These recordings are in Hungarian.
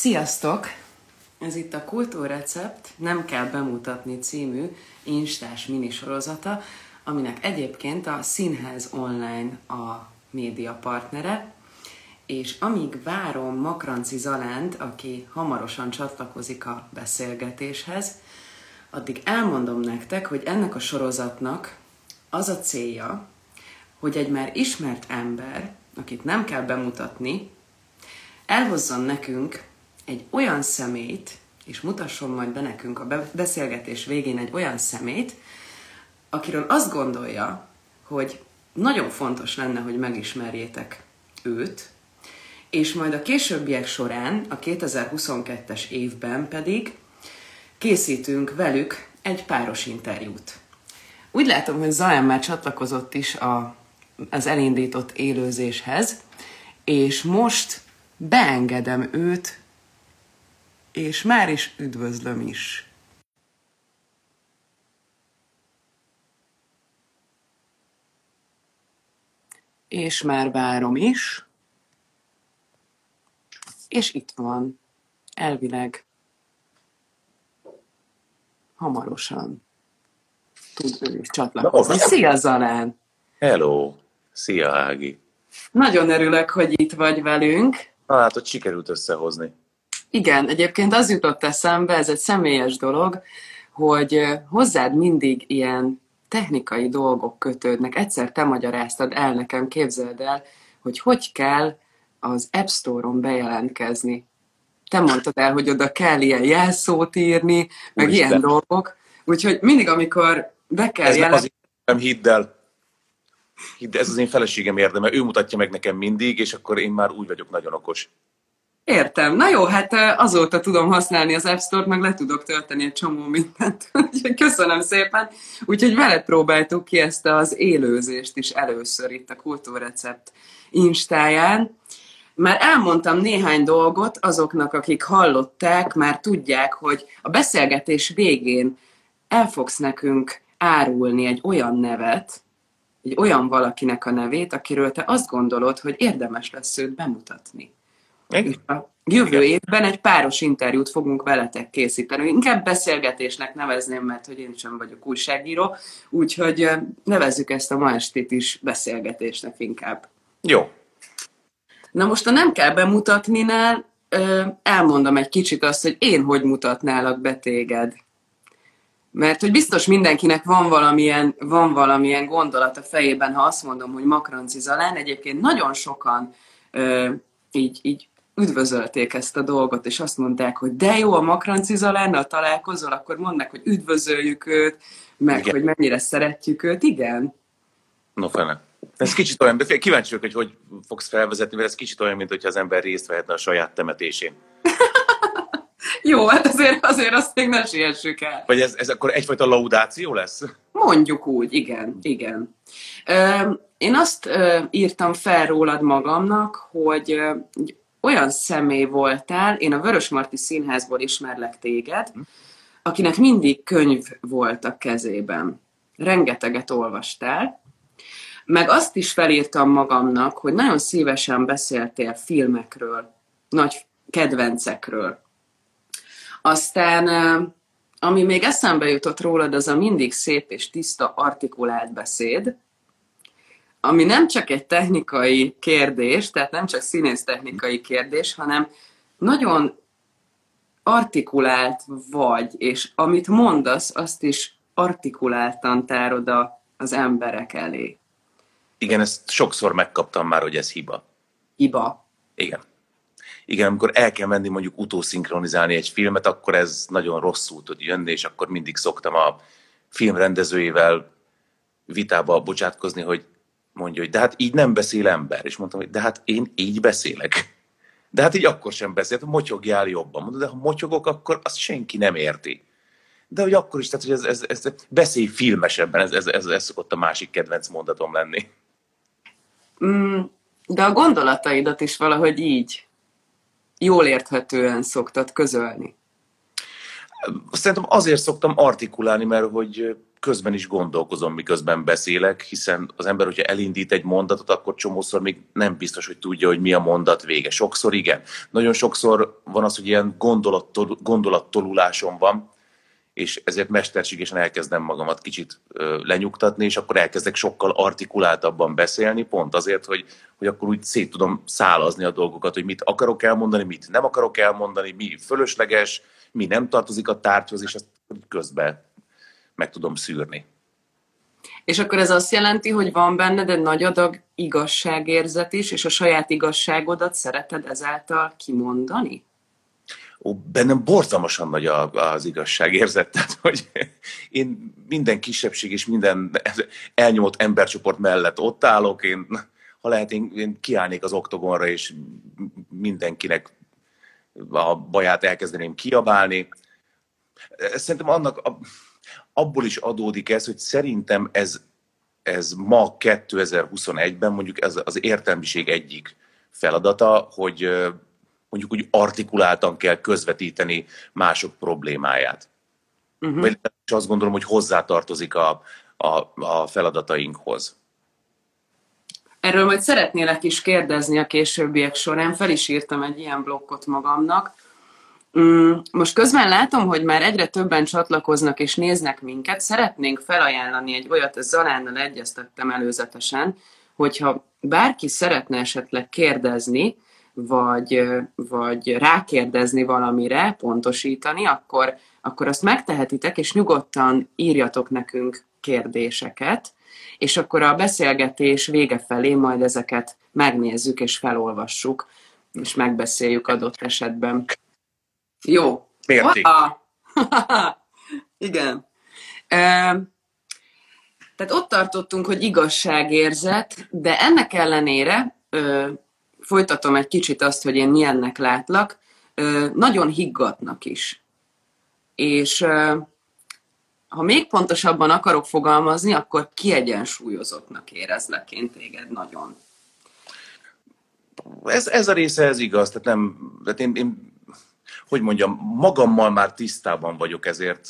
Sziasztok! Ez itt a Kultúrrecept Nem kell bemutatni című instás minisorozata, aminek egyébként a Színház Online a média partnere, és amíg várom Makranci Zalánt, aki hamarosan csatlakozik a beszélgetéshez, addig elmondom nektek, hogy ennek a sorozatnak az a célja, hogy egy már ismert ember, akit nem kell bemutatni, elhozzon nekünk egy olyan szemét, és mutasson majd be nekünk a beszélgetés végén egy olyan szemét, akiről azt gondolja, hogy nagyon fontos lenne, hogy megismerjétek őt, és majd a későbbiek során, a 2022-es évben pedig készítünk velük egy páros interjút. Úgy látom, hogy Zalán már csatlakozott is a, az elindított élőzéshez, és most beengedem őt, és már is üdvözlöm is. És már várom is. És itt van. Elvileg. Hamarosan tud ő is csatlakozni. Szia, Zalán! Hello! Szia, Ági! Nagyon örülök, hogy itt vagy velünk. Na hát, hogy sikerült összehozni. Igen, egyébként az jutott eszembe, ez egy személyes dolog, hogy hozzád mindig ilyen technikai dolgok kötődnek. Egyszer te magyaráztad el nekem, képzeld el, hogy hogy kell az App Store-on bejelentkezni. Te mondtad el, hogy oda kell ilyen jelszót írni, meg Úristen. ilyen dolgok. Úgyhogy mindig, amikor be kell ez jelentkezni... Nem hidd el. Hidd, ez az én feleségem érdeme. Ő mutatja meg nekem mindig, és akkor én már úgy vagyok nagyon okos. Értem. Na jó, hát azóta tudom használni az App Store-t, meg le tudok tölteni egy csomó mindent. Köszönöm szépen. Úgyhogy veled próbáltuk ki ezt az élőzést is először itt a Kultúrrecept instáján. Már elmondtam néhány dolgot azoknak, akik hallották, már tudják, hogy a beszélgetés végén el fogsz nekünk árulni egy olyan nevet, egy olyan valakinek a nevét, akiről te azt gondolod, hogy érdemes lesz őt bemutatni. Igen. A jövő évben egy páros interjút fogunk veletek készíteni. Inkább beszélgetésnek nevezném, mert hogy én sem vagyok újságíró, úgyhogy nevezzük ezt a ma estét is beszélgetésnek inkább. Jó. Na most a nem kell bemutatninál, elmondom egy kicsit azt, hogy én hogy mutatnálak be téged. Mert hogy biztos mindenkinek van valamilyen, van valamilyen gondolat a fejében, ha azt mondom, hogy Makranci Zalán. Egyébként nagyon sokan így, így üdvözölték ezt a dolgot, és azt mondták, hogy de jó, a Makranciza lenne, a találkozol, akkor mondnak, hogy üdvözöljük őt, meg Igen. hogy mennyire szeretjük őt. Igen? No, fene. Ez kicsit olyan, de kíváncsi vagyok, hogy hogy fogsz felvezetni, mert ez kicsit olyan, mint hogyha az ember részt vehetne a saját temetésén. Jó, hát azért, azért azt még ne siessük el. Vagy ez, ez akkor egyfajta laudáció lesz? Mondjuk úgy, igen, igen. Én azt írtam fel rólad magamnak, hogy olyan személy voltál, én a Vörösmarty Színházból ismerlek téged, akinek mindig könyv volt a kezében. Rengeteget olvastál, meg azt is felírtam magamnak, hogy nagyon szívesen beszéltél filmekről, nagy kedvencekről. Aztán, ami még eszembe jutott rólad, az a mindig szép és tiszta artikulált beszéd, ami nem csak egy technikai kérdés, tehát nem csak színész technikai kérdés, hanem nagyon artikulált vagy, és amit mondasz, azt is artikuláltan tárod a, az emberek elé. Igen, ezt sokszor megkaptam már, hogy ez hiba. Hiba? Igen. Igen, amikor el kell menni mondjuk utószinkronizálni egy filmet, akkor ez nagyon rosszul tud jönni, és akkor mindig szoktam a film rendezőjével vitába bocsátkozni, hogy mondja, hogy de hát így nem beszél ember. És mondtam, hogy de hát én így beszélek. De hát így akkor sem beszélt, motyogjál jobban. Mondom, de ha motyogok, akkor azt senki nem érti. De hogy akkor is, tehát hogy ez, ez, ez beszélj filmesebben, ez, ez, ez, ez szokott a másik kedvenc mondatom lenni. Mm, de a gondolataidat is valahogy így jól érthetően szoktad közölni. Szerintem azért szoktam artikulálni, mert hogy közben is gondolkozom, miközben beszélek, hiszen az ember, hogyha elindít egy mondatot, akkor csomószor még nem biztos, hogy tudja, hogy mi a mondat vége. Sokszor igen. Nagyon sokszor van az, hogy ilyen gondolattol, gondolattolulásom van, és ezért mesterségesen elkezdem magamat kicsit lenyugtatni, és akkor elkezdek sokkal artikuláltabban beszélni, pont azért, hogy, hogy akkor úgy szét tudom szálazni a dolgokat, hogy mit akarok elmondani, mit nem akarok elmondani, mi fölösleges, mi nem tartozik a tárgyhoz, és ezt közben meg tudom szűrni. És akkor ez azt jelenti, hogy van benned egy nagy adag igazságérzet is, és a saját igazságodat szereted ezáltal kimondani? Ó, bennem borzalmasan nagy az igazságérzet, tehát hogy én minden kisebbség és minden elnyomott embercsoport mellett ott állok, én, ha lehet, én, én kiállnék az oktogonra, és mindenkinek a baját elkezdeném kiabálni. Szerintem annak abból is adódik ez, hogy szerintem ez, ez ma 2021-ben mondjuk ez az értelmiség egyik feladata, hogy mondjuk úgy artikuláltan kell közvetíteni mások problémáját. Uh-huh. Vagy azt gondolom, hogy hozzátartozik a, a, a feladatainkhoz. Erről majd szeretnélek is kérdezni a későbbiek során, fel is írtam egy ilyen blokkot magamnak. Mm, most közben látom, hogy már egyre többen csatlakoznak és néznek minket. Szeretnénk felajánlani egy olyat, ezt Zalánnal egyeztettem előzetesen, hogyha bárki szeretne esetleg kérdezni, vagy, vagy rákérdezni valamire, pontosítani, akkor, akkor azt megtehetitek, és nyugodtan írjatok nekünk kérdéseket, és akkor a beszélgetés vége felé majd ezeket megnézzük és felolvassuk, és megbeszéljük adott esetben. Jó. Mérték. Igen. Tehát ott tartottunk, hogy igazságérzet, de ennek ellenére folytatom egy kicsit azt, hogy én milyennek látlak, nagyon higgadnak is. És ha még pontosabban akarok fogalmazni, akkor kiegyensúlyozottnak érezlek én téged nagyon. Ez, ez a része, ez igaz. Tehát nem, tehát én, én, hogy mondjam, magammal már tisztában vagyok, ezért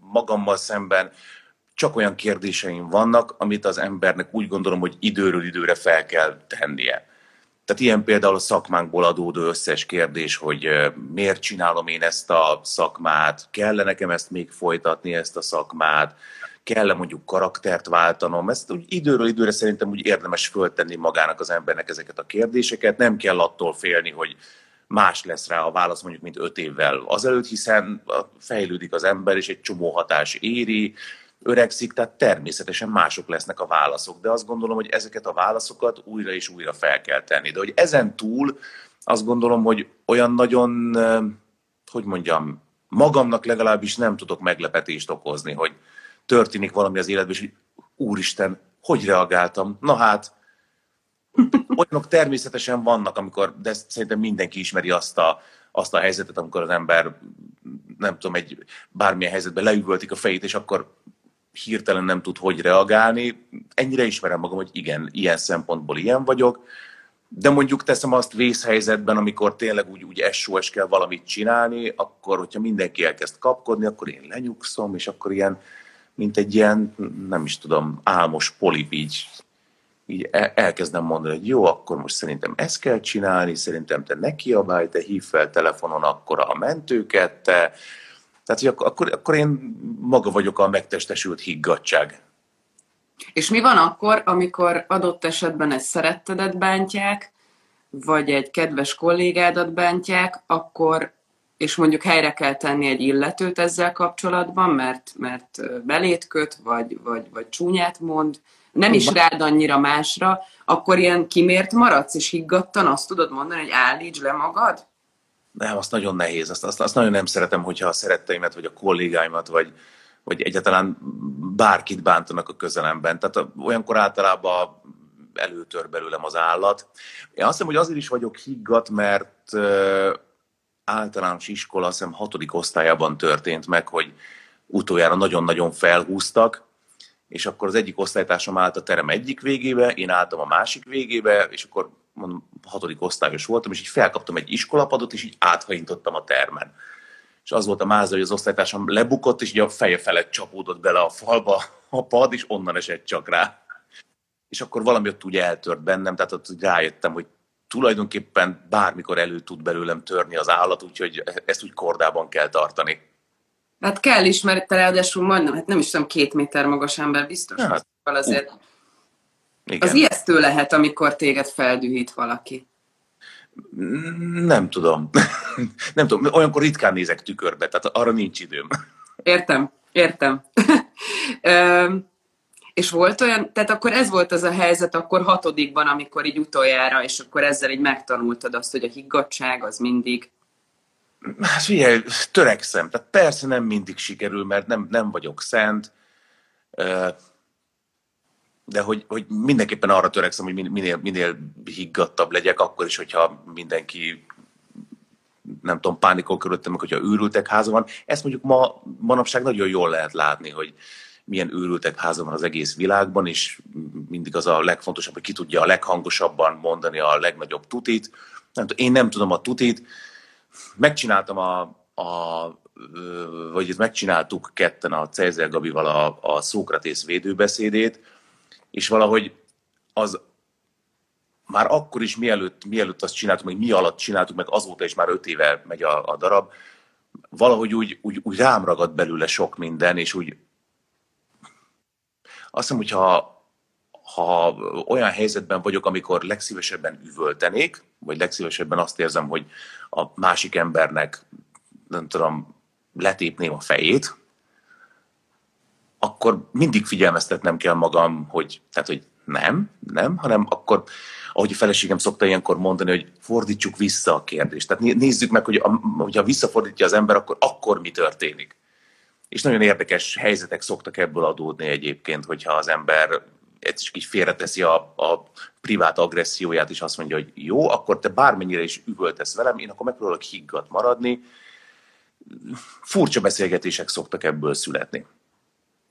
magammal szemben csak olyan kérdéseim vannak, amit az embernek úgy gondolom, hogy időről időre fel kell tennie. Tehát ilyen például a szakmánkból adódó összes kérdés, hogy miért csinálom én ezt a szakmát, kell nekem ezt még folytatni, ezt a szakmát, kell-e mondjuk karaktert váltanom, ezt úgy időről időre szerintem úgy érdemes föltenni magának az embernek ezeket a kérdéseket, nem kell attól félni, hogy más lesz rá a válasz mondjuk, mint öt évvel azelőtt, hiszen fejlődik az ember, és egy csomó hatás éri, öregszik, tehát természetesen mások lesznek a válaszok. De azt gondolom, hogy ezeket a válaszokat újra és újra fel kell tenni. De hogy ezen túl azt gondolom, hogy olyan nagyon, hogy mondjam, magamnak legalábbis nem tudok meglepetést okozni, hogy történik valami az életben, és hogy úristen, hogy reagáltam? Na hát, olyanok természetesen vannak, amikor, de szerintem mindenki ismeri azt a, azt a helyzetet, amikor az ember, nem tudom, egy bármilyen helyzetben leüvöltik a fejét, és akkor hirtelen nem tud hogy reagálni. Ennyire ismerem magam, hogy igen, ilyen szempontból ilyen vagyok, de mondjuk teszem azt vészhelyzetben, amikor tényleg úgy, úgy SOS kell valamit csinálni, akkor, hogyha mindenki elkezd kapkodni, akkor én lenyugszom, és akkor ilyen, mint egy ilyen, nem is tudom, álmos polip így, így elkezdem mondani, hogy jó, akkor most szerintem ezt kell csinálni, szerintem te ne kiabálj, te hív fel telefonon akkor a mentőket, te tehát, hogy akkor, akkor, akkor én maga vagyok a megtestesült higgadság. És mi van akkor, amikor adott esetben egy szerettedet bántják, vagy egy kedves kollégádat bántják, akkor, és mondjuk helyre kell tenni egy illetőt ezzel kapcsolatban, mert, mert belét köt, vagy, vagy, vagy csúnyát mond, nem is rád annyira másra, akkor ilyen kimért maradsz, és higgadtan azt tudod mondani, hogy állíts le magad? nem, azt nagyon nehéz, azt, azt, azt nagyon nem szeretem, hogyha a szeretteimet, vagy a kollégáimat, vagy, vagy egyáltalán bárkit bántanak a közelemben. Tehát olyankor általában előtör belőlem az állat. Én azt hiszem, hogy azért is vagyok higgadt, mert általános iskola, azt hiszem hatodik osztályában történt meg, hogy utoljára nagyon-nagyon felhúztak, és akkor az egyik osztálytársam állt a terem egyik végébe, én álltam a másik végébe, és akkor mondom, hatodik osztályos voltam, és így felkaptam egy iskolapadot, és így áthajintottam a termen. és az volt a máza, hogy az osztálytársam lebukott, és ugye a feje felett csapódott bele a falba a pad, és onnan esett csak rá. És akkor valami ott úgy eltört bennem, tehát ott rájöttem, hogy tulajdonképpen bármikor elő tud belőlem törni az állat, úgyhogy ezt úgy kordában kell tartani. Hát kell is, mert te ráadásul majdnem, hát nem is tudom, két méter magas ember biztos. Hát, azért. Igen. Az ijesztő lehet, amikor téged feldühít valaki. Nem tudom. nem tudom. Olyankor ritkán nézek tükörbe, tehát arra nincs időm. Értem, értem. és volt olyan, tehát akkor ez volt az a helyzet akkor hatodikban, amikor így utoljára, és akkor ezzel így megtanultad azt, hogy a higgadság az mindig... Hát figyelj, törekszem. Tehát persze nem mindig sikerül, mert nem, nem vagyok szent, de hogy, hogy mindenképpen arra törekszem, hogy minél, minél higgadtabb legyek, akkor is, hogyha mindenki nem tudom, pánikol körülöttem, meg hogyha őrültek háza van. Ezt mondjuk ma, manapság nagyon jól lehet látni, hogy milyen őrültek háza van az egész világban, és mindig az a legfontosabb, hogy ki tudja a leghangosabban mondani a legnagyobb tutit. Nem, én nem tudom a tutit. Megcsináltam a, a vagy megcsináltuk ketten a Cezár Gabival a, a Szókratész védőbeszédét, és valahogy az már akkor is, mielőtt, mielőtt azt csináltuk, meg mi alatt csináltuk, meg azóta is már öt éve megy a, a darab, valahogy úgy, úgy, úgy rám ragadt belőle sok minden, és úgy azt hiszem, hogyha ha olyan helyzetben vagyok, amikor legszívesebben üvöltenék, vagy legszívesebben azt érzem, hogy a másik embernek, nem tudom, letépném a fejét, akkor mindig figyelmeztetnem kell magam, hogy, tehát, hogy nem, nem, hanem akkor, ahogy a feleségem szokta ilyenkor mondani, hogy fordítsuk vissza a kérdést. Tehát nézzük meg, hogy a, hogyha visszafordítja az ember, akkor, akkor mi történik. És nagyon érdekes helyzetek szoktak ebből adódni egyébként, hogyha az ember csak így félreteszi a, a privát agresszióját, és azt mondja, hogy jó, akkor te bármennyire is üvöltesz velem, én akkor megpróbálok higgadt maradni. Furcsa beszélgetések szoktak ebből születni.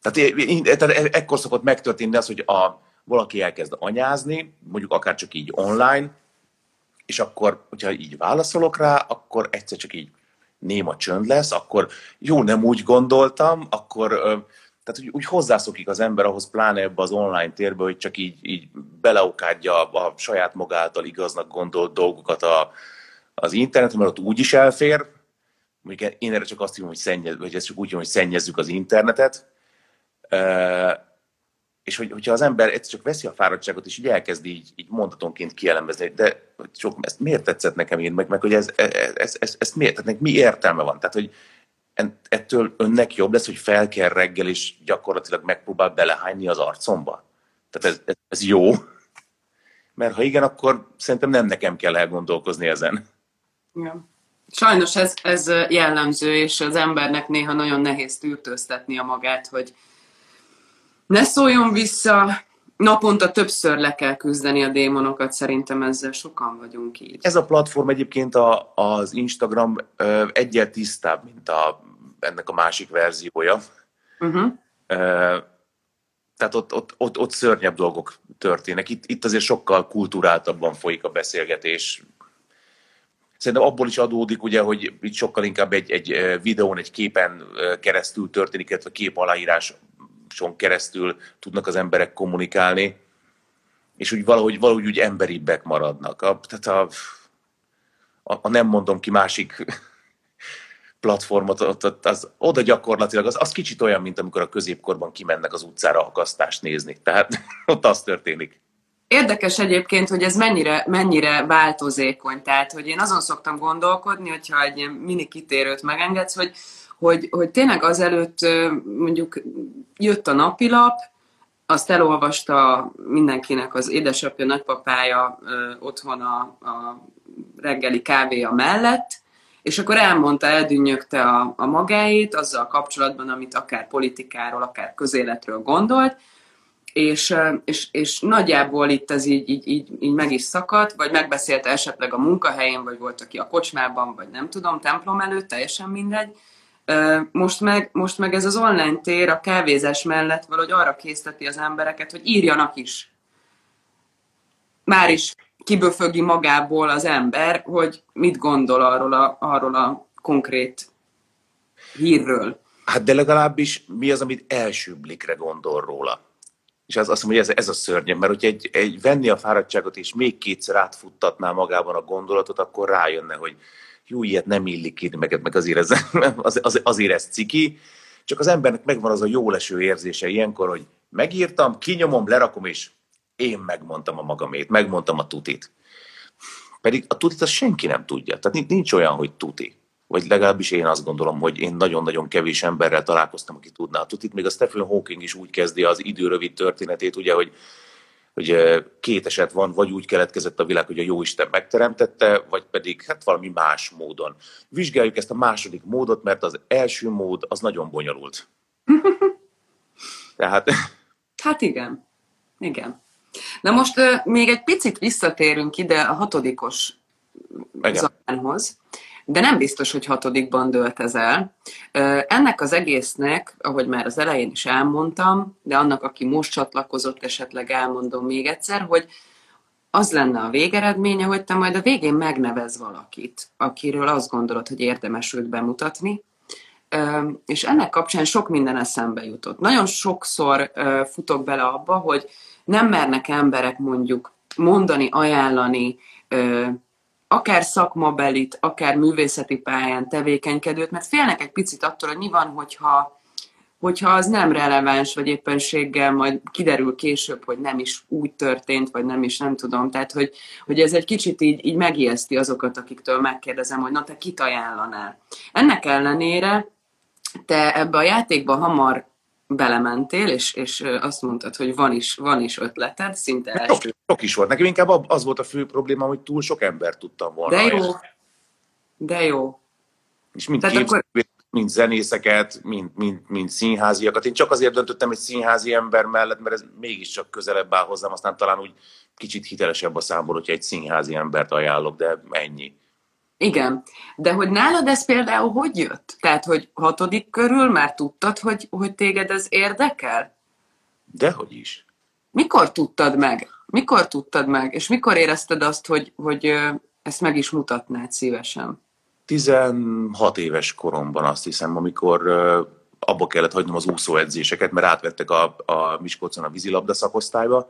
Tehát, tehát ekkor szokott megtörténni az, hogy a, valaki elkezd anyázni, mondjuk akár csak így online, és akkor, hogyha így válaszolok rá, akkor egyszer csak így néma csönd lesz, akkor jó, nem úgy gondoltam, akkor tehát úgy, úgy hozzászokik az ember ahhoz, pláne ebbe az online térbe, hogy csak így, így beleokádja a saját magától igaznak gondolt dolgokat a, az interneten, mert ott úgy is elfér. Mondjuk én erre csak azt hívom, hogy, szennyez, vagy ezt csak úgy hívom, hogy szennyezzük az internetet és hogy, hogyha az ember egyszer csak veszi a fáradtságot, és így elkezd így, így mondatonként kielemezni, de sok, ezt miért tetszett nekem én, meg, meg hogy ez, ez, ez, ez, ez miért, tehát mi értelme van? Tehát, hogy ettől önnek jobb lesz, hogy fel kell reggel, és gyakorlatilag megpróbál belehányni az arcomba? Tehát ez, ez, jó? Mert ha igen, akkor szerintem nem nekem kell elgondolkozni ezen. Ja. Sajnos ez, ez jellemző, és az embernek néha nagyon nehéz tűrtőztetni a magát, hogy, ne szóljon vissza, naponta többször le kell küzdeni a démonokat, szerintem ezzel sokan vagyunk így. Ez a platform egyébként a, az Instagram ö, egyel tisztább, mint a, ennek a másik verziója. Uh-huh. Ö, tehát ott, ott, ott, ott szörnyebb dolgok történnek. Itt, itt azért sokkal kulturáltabban folyik a beszélgetés. Szerintem abból is adódik, ugye, hogy itt sokkal inkább egy, egy videón, egy képen keresztül történik, illetve kép aláírás son keresztül tudnak az emberek kommunikálni, és úgy valahogy, valahogy úgy emberibbek maradnak. A, tehát a, a, a nem mondom ki másik platformot, ott, az, oda gyakorlatilag, az, az kicsit olyan, mint amikor a középkorban kimennek az utcára akasztást nézni. Tehát ott az történik. Érdekes egyébként, hogy ez mennyire, mennyire változékony. Tehát, hogy én azon szoktam gondolkodni, hogyha egy ilyen mini kitérőt megengedsz, hogy hogy, hogy tényleg azelőtt mondjuk jött a napilap, azt elolvasta mindenkinek az édesapja, nagypapája otthon a, a reggeli kávéja mellett, és akkor elmondta, eldünnyögte a, a magáét azzal kapcsolatban, amit akár politikáról, akár közéletről gondolt, és, és, és nagyjából itt ez így, így, így, így meg is szakadt, vagy megbeszélte esetleg a munkahelyén, vagy volt aki a kocsmában, vagy nem tudom, templom előtt, teljesen mindegy, most meg, most meg ez az online tér a kávézás mellett valahogy arra készteti az embereket, hogy írjanak is. Már is kiböfögi magából az ember, hogy mit gondol arról a, arról a konkrét hírről. Hát de legalábbis mi az, amit első blikre gondol róla. És az, azt mondom, hogy ez, ez a szörnyem, mert hogyha egy, egy venni a fáradtságot, és még kétszer átfuttatná magában a gondolatot, akkor rájönne, hogy jó, ilyet nem illik írni, meg, meg azért, ez, az, az, azért ez ciki, csak az embernek megvan az a jó leső érzése ilyenkor, hogy megírtam, kinyomom, lerakom, és én megmondtam a magamét, megmondtam a tutit. Pedig a tutit azt senki nem tudja. Tehát nincs olyan, hogy tuti. Vagy legalábbis én azt gondolom, hogy én nagyon-nagyon kevés emberrel találkoztam, aki tudná a tutit. Még a Stephen Hawking is úgy kezdi az időrövid történetét, ugye, hogy hogy két eset van, vagy úgy keletkezett a világ, hogy a Jóisten megteremtette, vagy pedig hát valami más módon. Vizsgáljuk ezt a második módot, mert az első mód az nagyon bonyolult. Tehát... Hát igen. Igen. Na most uh, még egy picit visszatérünk ide a hatodikos zajánhoz, de nem biztos, hogy hatodikban dölt ez el. Ennek az egésznek, ahogy már az elején is elmondtam, de annak, aki most csatlakozott, esetleg elmondom még egyszer, hogy az lenne a végeredménye, hogy te majd a végén megnevez valakit, akiről azt gondolod, hogy érdemes őt bemutatni, és ennek kapcsán sok minden eszembe jutott. Nagyon sokszor futok bele abba, hogy nem mernek emberek mondjuk mondani, ajánlani, akár szakmabelit, akár művészeti pályán tevékenykedőt, mert félnek egy picit attól, hogy mi van, hogyha, hogyha az nem releváns, vagy éppenséggel majd kiderül később, hogy nem is úgy történt, vagy nem is, nem tudom. Tehát, hogy, hogy ez egy kicsit így, így megijeszti azokat, akiktől megkérdezem, hogy na te kit ajánlanál. Ennek ellenére te ebbe a játékba hamar belementél, és, és azt mondtad, hogy van is, van is ötleted, szinte első. Sok, sok is volt. Nekem inkább az volt a fő probléma, hogy túl sok ember tudtam volna. De jó. De jó. És mind kép, akkor... mind zenészeket, mind, mind, mind színháziakat. Én csak azért döntöttem egy színházi ember mellett, mert ez mégiscsak közelebb áll hozzám, aztán talán úgy kicsit hitelesebb a számból, hogyha egy színházi embert ajánlok, de ennyi. Igen, de hogy nálad ez például hogy jött? Tehát, hogy hatodik körül már tudtad, hogy, hogy téged ez érdekel? Dehogy is. Mikor tudtad meg? Mikor tudtad meg? És mikor érezted azt, hogy, hogy ezt meg is mutatnád szívesen? 16 éves koromban azt hiszem, amikor abba kellett hagynom az úszóedzéseket, mert átvettek a, a Miskolcon a vízilabda szakosztályba,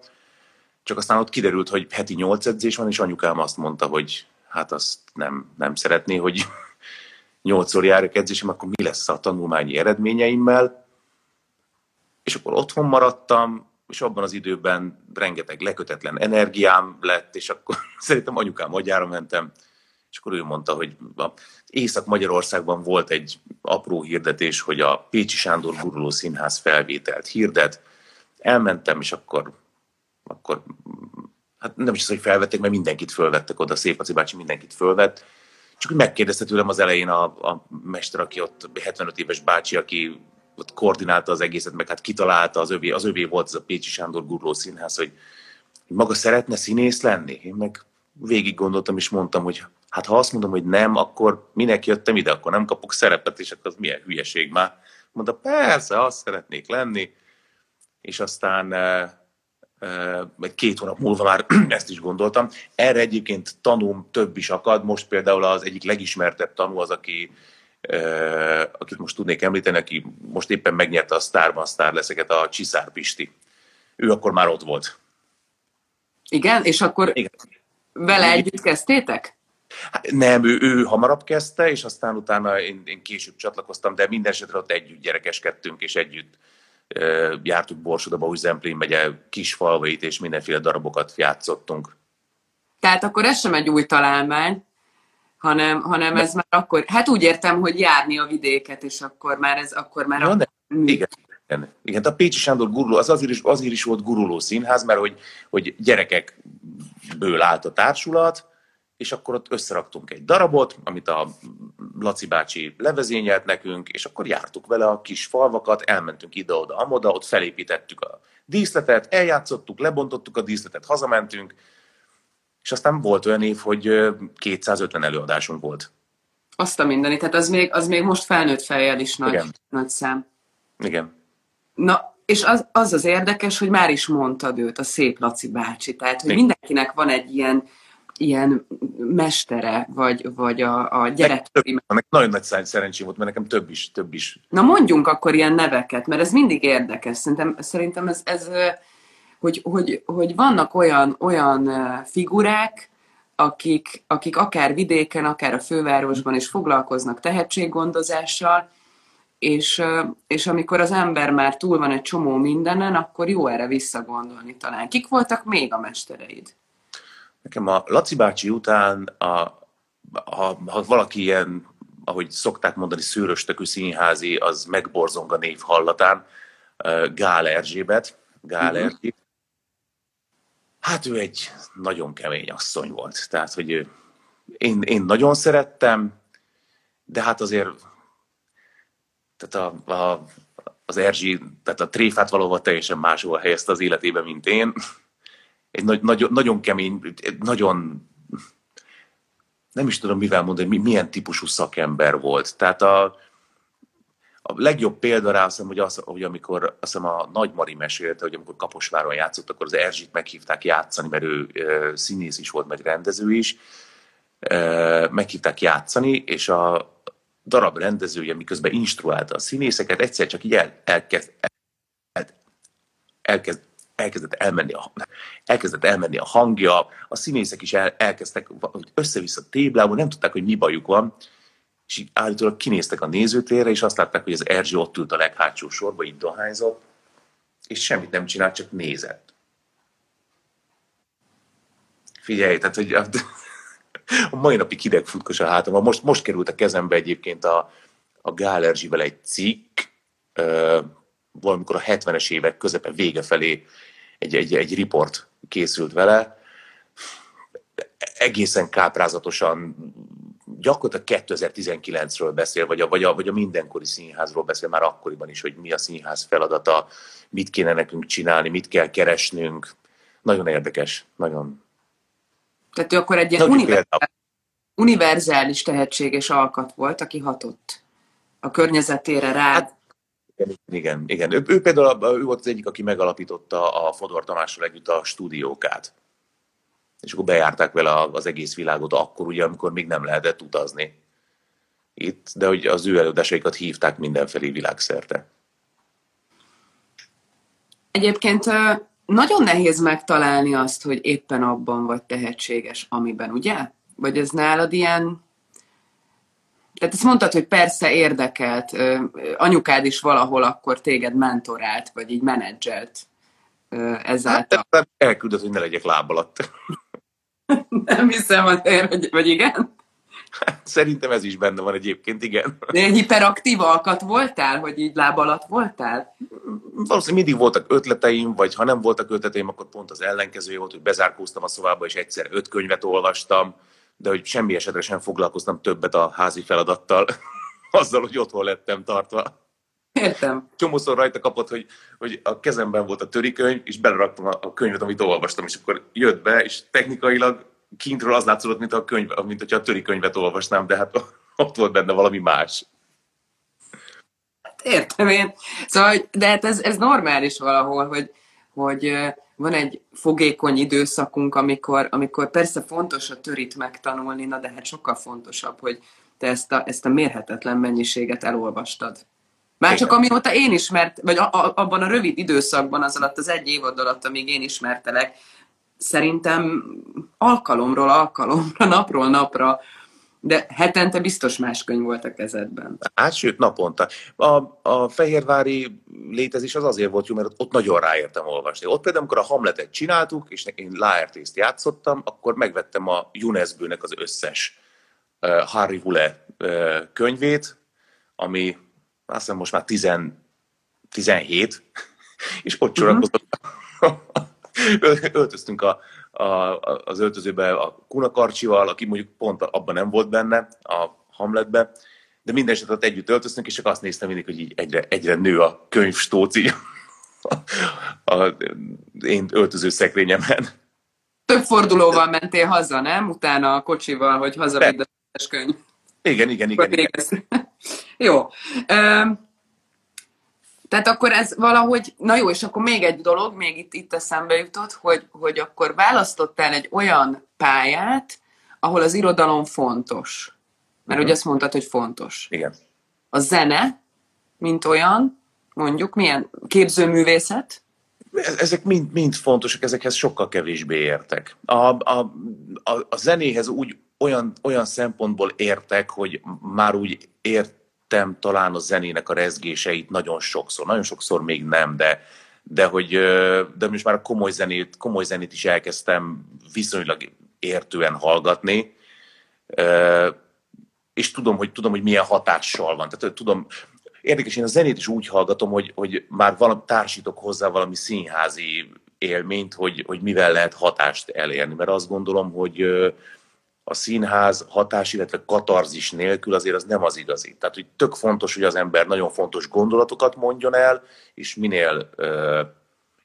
csak aztán ott kiderült, hogy heti nyolc edzés van, és anyukám azt mondta, hogy hát azt nem, nem szeretné, hogy nyolcszor járok edzésem, akkor mi lesz a tanulmányi eredményeimmel. És akkor otthon maradtam, és abban az időben rengeteg lekötetlen energiám lett, és akkor szerintem anyukám agyára mentem, és akkor ő mondta, hogy Észak-Magyarországban volt egy apró hirdetés, hogy a Pécsi Sándor Guruló Színház felvételt hirdet. Elmentem, és akkor, akkor hát nem is az, hogy felvettek, mert mindenkit fölvettek oda, Szép Laci bácsi mindenkit fölvett. Csak hogy megkérdezte tőlem az elején a, a mester, aki ott 75 éves bácsi, aki ott koordinálta az egészet, meg hát kitalálta, az övé, az övé volt ez a Pécsi Sándor Gurló Színház, hogy maga szeretne színész lenni? Én meg végig gondoltam, és mondtam, hogy hát ha azt mondom, hogy nem, akkor minek jöttem ide, akkor nem kapok szerepet, és akkor az milyen hülyeség már. Mondta, persze, azt szeretnék lenni. És aztán egy két hónap múlva már ezt is gondoltam. Erre egyébként tanúm több is akad. Most például az egyik legismertebb tanú az, aki, akit most tudnék említeni, aki most éppen megnyerte a Starban Star leszeket, a Csiszár Pisti. Ő akkor már ott volt. Igen? És akkor Igen. vele együtt kezdtétek? Hát nem, ő, ő hamarabb kezdte, és aztán utána én, én később csatlakoztam, de minden esetre ott együtt gyerekeskedtünk, és együtt jártuk Borsodaba, úgy Zemplén megye kis falvait, és mindenféle darabokat játszottunk. Tehát akkor ez sem egy új találmány, hanem, hanem ez már akkor, hát úgy értem, hogy járni a vidéket, és akkor már ez, akkor már... Ja, a... igen, igen, igen, a Pécsi Sándor guruló, az azért is, azért is volt guruló színház, mert hogy, hogy gyerekekből állt a társulat, és akkor ott összeraktunk egy darabot, amit a Laci bácsi levezényelt nekünk, és akkor jártuk vele a kis falvakat, elmentünk ide-oda, amoda, ott felépítettük a díszletet, eljátszottuk, lebontottuk a díszletet, hazamentünk, és aztán volt olyan év, hogy 250 előadásunk volt. Azt a mindeni, tehát az még, az még most felnőtt fejjel is nagy, Igen. nagy szám. Igen. Na, és az, az az érdekes, hogy már is mondtad őt, a szép Laci bácsi, tehát hogy mindenkinek van egy ilyen ilyen mestere, vagy, vagy a, a gyerek. Nagyon nagy szerencsém volt, mert nekem több is, több is. Na mondjunk akkor ilyen neveket, mert ez mindig érdekes. Szerintem, szerintem ez, ez hogy, hogy, hogy vannak olyan, olyan figurák, akik, akik akár vidéken, akár a fővárosban is foglalkoznak tehetséggondozással, és, és amikor az ember már túl van egy csomó mindenen, akkor jó erre visszagondolni talán. Kik voltak még a mestereid? Nekem a Laci bácsi után, a, ha, ha valaki ilyen, ahogy szokták mondani, szőröstökű színházi, az megborzong a név hallatán, Gál Erzsébet, Gál uh-huh. Erzsébet. Hát ő egy nagyon kemény asszony volt. Tehát, hogy ő, én, én nagyon szerettem, de hát azért tehát a, a, az Erzsi, tehát a tréfát valóban teljesen máshol helyezte az életében, mint én. Egy nagy, nagyon, nagyon kemény, nagyon nem is tudom mivel mondani, milyen típusú szakember volt. Tehát a, a legjobb példa rá azt hogy, az, hogy amikor azt hiszem a Nagy Mari mesélte, hogy amikor Kaposváron játszott, akkor az Erzsit meghívták játszani, mert ő e, színész is volt, meg rendező is. E, meghívták játszani, és a, darab rendezője, miközben instruálta a színészeket, egyszer csak így el, elkezd, el, elkezd, elkezdett elmenni, a, elkezdett elmenni a hangja, a színészek is el, elkezdtek össze-vissza téblában, nem tudták, hogy mi bajuk van, és így állítólag kinéztek a nézőtérre, és azt látták, hogy az Erzsi ott ült a leghátsó sorba, így dohányzott, és semmit nem csinált, csak nézett. Figyelj, tehát, hogy a mai napig hideg futkos a hátam. Most, most került a kezembe egyébként a, a Gál Erzsivel egy cikk, valamikor a 70-es évek közepe vége felé egy, egy, egy riport készült vele, egészen káprázatosan gyakorlatilag 2019-ről beszél, vagy a, vagy, a, vagy a mindenkori színházról beszél, már akkoriban is, hogy mi a színház feladata, mit kéne nekünk csinálni, mit kell keresnünk. Nagyon érdekes, nagyon, tehát ő akkor egy ilyen univerzális, univerzális alkat volt, aki hatott a környezetére rád. Hát, igen, igen. igen. Ő, ő például ő volt az egyik, aki megalapította a Fodor Tamással együtt a stúdiókát. És akkor bejárták vele az egész világot akkor, ugye, amikor még nem lehetett utazni itt, de hogy az ő előadásaikat hívták mindenfelé világszerte. Egyébként nagyon nehéz megtalálni azt, hogy éppen abban vagy tehetséges, amiben, ugye? Vagy ez nálad ilyen... Tehát ezt mondtad, hogy persze érdekelt, anyukád is valahol akkor téged mentorált, vagy így menedzselt ezáltal. Hát, elküldött, hogy ne legyek láb alatt. Nem hiszem azért, hogy, vagy igen? Szerintem ez is benne van egyébként, igen. De egy hiperaktív alkat voltál, hogy így láb alatt voltál? Valószínűleg mindig voltak ötleteim, vagy ha nem voltak ötleteim, akkor pont az ellenkezője volt, hogy bezárkóztam a szobába, és egyszer öt könyvet olvastam, de hogy semmi esetre sem foglalkoztam többet a házi feladattal, azzal, hogy otthon lettem tartva. Értem. Csomószor rajta kapott, hogy, hogy a kezemben volt a törikönyv, és beleraktam a könyvet, amit olvastam, és akkor jött be, és technikailag kintről az látszott, mint a könyv, mint hogyha a töri könyvet olvasnám, de hát ott volt benne valami más. Hát értem én. Szóval, de hát ez, ez normális valahol, hogy, hogy van egy fogékony időszakunk, amikor, amikor persze fontos a törit megtanulni, na de hát sokkal fontosabb, hogy te ezt a, ezt a mérhetetlen mennyiséget elolvastad. Már csak amióta én ismert, vagy a, a, abban a rövid időszakban, az alatt az egy évad alatt, amíg én ismertelek, szerintem alkalomról alkalomra, napról napra, de hetente biztos más könyv volt a kezedben. Hát, sőt, naponta. A, a fehérvári létezés az azért volt jó, mert ott nagyon ráértem olvasni. Ott például, amikor a Hamletet csináltuk, és én Laertészt játszottam, akkor megvettem a UNESCO-nek az összes uh, Harry Hule uh, könyvét, ami azt hiszem most már 10, 17, és ott uh-huh. öltöztünk a, a, az öltözőbe a Kunakarcsival, aki mondjuk pont abban nem volt benne, a Hamletbe, de minden esetre ott együtt öltöztünk, és csak azt néztem mindig, hogy így egyre, egyre nő a könyvstóc így a, a, én öltöző szekrényemen. Több fordulóval mentél haza, nem? Utána a kocsival, hogy hazavidd a könyv. Igen, igen, igen. igen. Jó. Tehát akkor ez valahogy, na jó, és akkor még egy dolog, még itt, itt eszembe jutott, hogy, hogy akkor választottál egy olyan pályát, ahol az irodalom fontos. Mert ugye azt mondtad, hogy fontos. Igen. A zene, mint olyan, mondjuk, milyen képzőművészet? Ezek mind, mind fontosak, ezekhez sokkal kevésbé értek. A, a, a, a zenéhez úgy olyan, olyan szempontból értek, hogy már úgy értem talán a zenének a rezgéseit nagyon sokszor. Nagyon sokszor még nem, de, de hogy de most már a komoly zenét, komoly zenét is elkezdtem viszonylag értően hallgatni, és tudom, hogy tudom, hogy milyen hatással van. Tehát tudom, érdekes, én a zenét is úgy hallgatom, hogy, hogy már valami, társítok hozzá valami színházi élményt, hogy, hogy mivel lehet hatást elérni. Mert azt gondolom, hogy a színház hatás, illetve katarzis nélkül azért az nem az igazi. Tehát, hogy tök fontos, hogy az ember nagyon fontos gondolatokat mondjon el, és minél,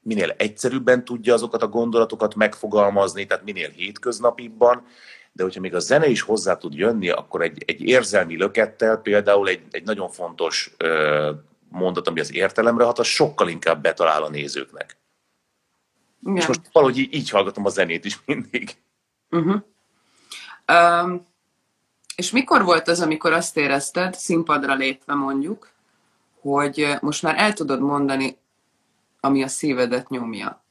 minél egyszerűbben tudja azokat a gondolatokat megfogalmazni, tehát minél hétköznapibban, de hogyha még a zene is hozzá tud jönni, akkor egy, egy érzelmi lökettel például egy, egy nagyon fontos mondat, ami az értelemre hat, az sokkal inkább betalál a nézőknek. Igen. És most valahogy így, így hallgatom a zenét is mindig. Uh-huh. Um, és mikor volt az, amikor azt érezted, színpadra lépve mondjuk, hogy most már el tudod mondani, ami a szívedet nyomja?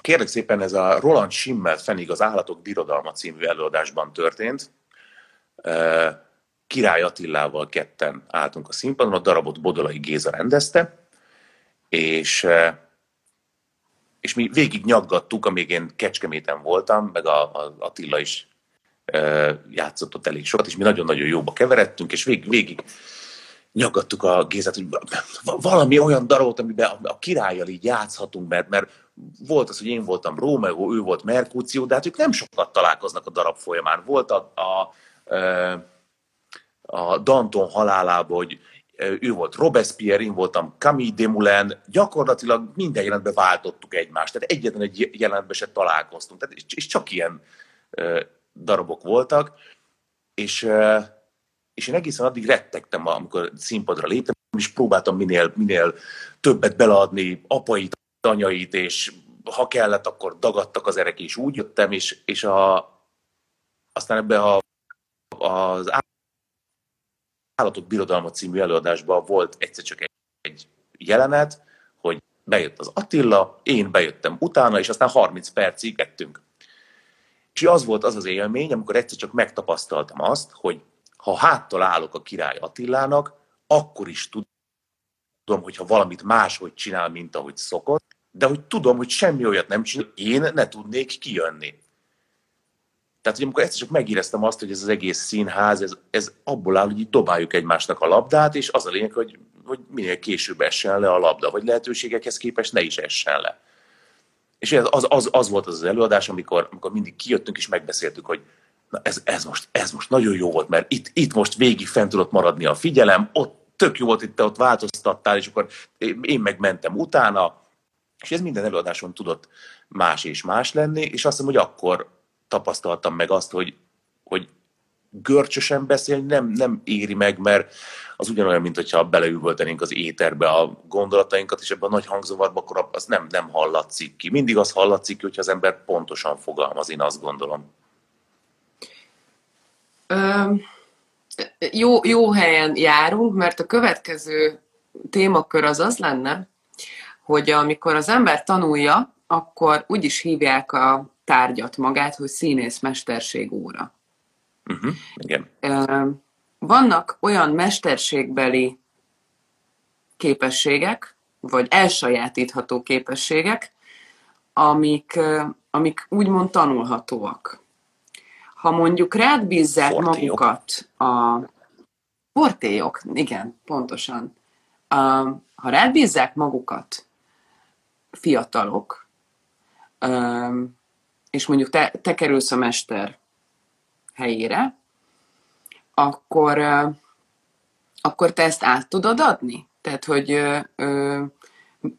Kérlek szépen, ez a Roland Schimmel Fenig az Állatok Birodalma című előadásban történt. Király Attilával ketten álltunk a színpadon, a darabot Bodolai Géza rendezte, és, és mi végig nyaggattuk, amíg én Kecskeméten voltam, meg a, a Attila is játszott ott elég sokat, és mi nagyon-nagyon jóba keveredtünk, és végig, végig nyaggattuk a Gézát, hogy valami olyan darabot, amiben a királlyal így játszhatunk, mert, mert volt az, hogy én voltam Rómeó, ő volt Merkúció, de hát ők nem sokat találkoznak a darab folyamán. Volt a, a, a Danton halálában, hogy ő volt Robespierre, én voltam Camille Desmoulins, gyakorlatilag minden jelenetben váltottuk egymást, tehát egyetlen egy jelenetben se találkoztunk, tehát, és csak ilyen darabok voltak, és és én egészen addig rettegtem, amikor színpadra léptem, és próbáltam minél, minél többet beleadni apait, anyait, és ha kellett, akkor dagadtak az erek, és úgy jöttem, és, és a, aztán ebbe a, az Állatok Birodalma című előadásban volt egyszer csak egy, egy jelenet, hogy bejött az Attila, én bejöttem utána, és aztán 30 percig ettünk. És az volt az az élmény, amikor egyszer csak megtapasztaltam azt, hogy ha háttal állok a király Attilának, akkor is tudom, hogyha valamit máshogy csinál, mint ahogy szokott, de hogy tudom, hogy semmi olyat nem csinál, én ne tudnék kijönni. Tehát, hogy amikor egyszer csak megéreztem azt, hogy ez az egész színház, ez, ez abból áll, hogy így dobáljuk egymásnak a labdát, és az a lényeg, hogy, hogy minél később essen le a labda, vagy lehetőségekhez képest ne is essen le. És az, az, az volt az az előadás, amikor, amikor mindig kijöttünk és megbeszéltük, hogy na ez, ez, most, ez most nagyon jó volt, mert itt, itt most végig fent tudott maradni a figyelem, ott tök jó volt, itt te ott változtattál, és akkor én megmentem utána, és ez minden előadáson tudott más és más lenni, és azt hiszem, hogy akkor tapasztaltam meg azt, hogy, hogy görcsösen beszélni nem, nem éri meg, mert az ugyanolyan, mint hogyha beleüvöltenénk az éterbe a gondolatainkat, és ebben a nagy hangzavarba, akkor az nem, nem hallatszik ki. Mindig az hallatszik ki, hogyha az ember pontosan fogalmaz, én azt gondolom. Ö, jó, jó helyen járunk, mert a következő témakör az az lenne, hogy amikor az ember tanulja, akkor úgy is hívják a tárgyat magát, hogy színész mesterség óra. Uh-huh, igen. Vannak olyan mesterségbeli képességek, vagy elsajátítható képességek, amik, amik úgymond tanulhatóak. Ha mondjuk rád bízzák Fortélyok. magukat a portélyok, igen, pontosan. ha rád bízzák magukat fiatalok, és mondjuk te, te kerülsz a mester helyére, akkor, akkor te ezt át tudod adni? Tehát, hogy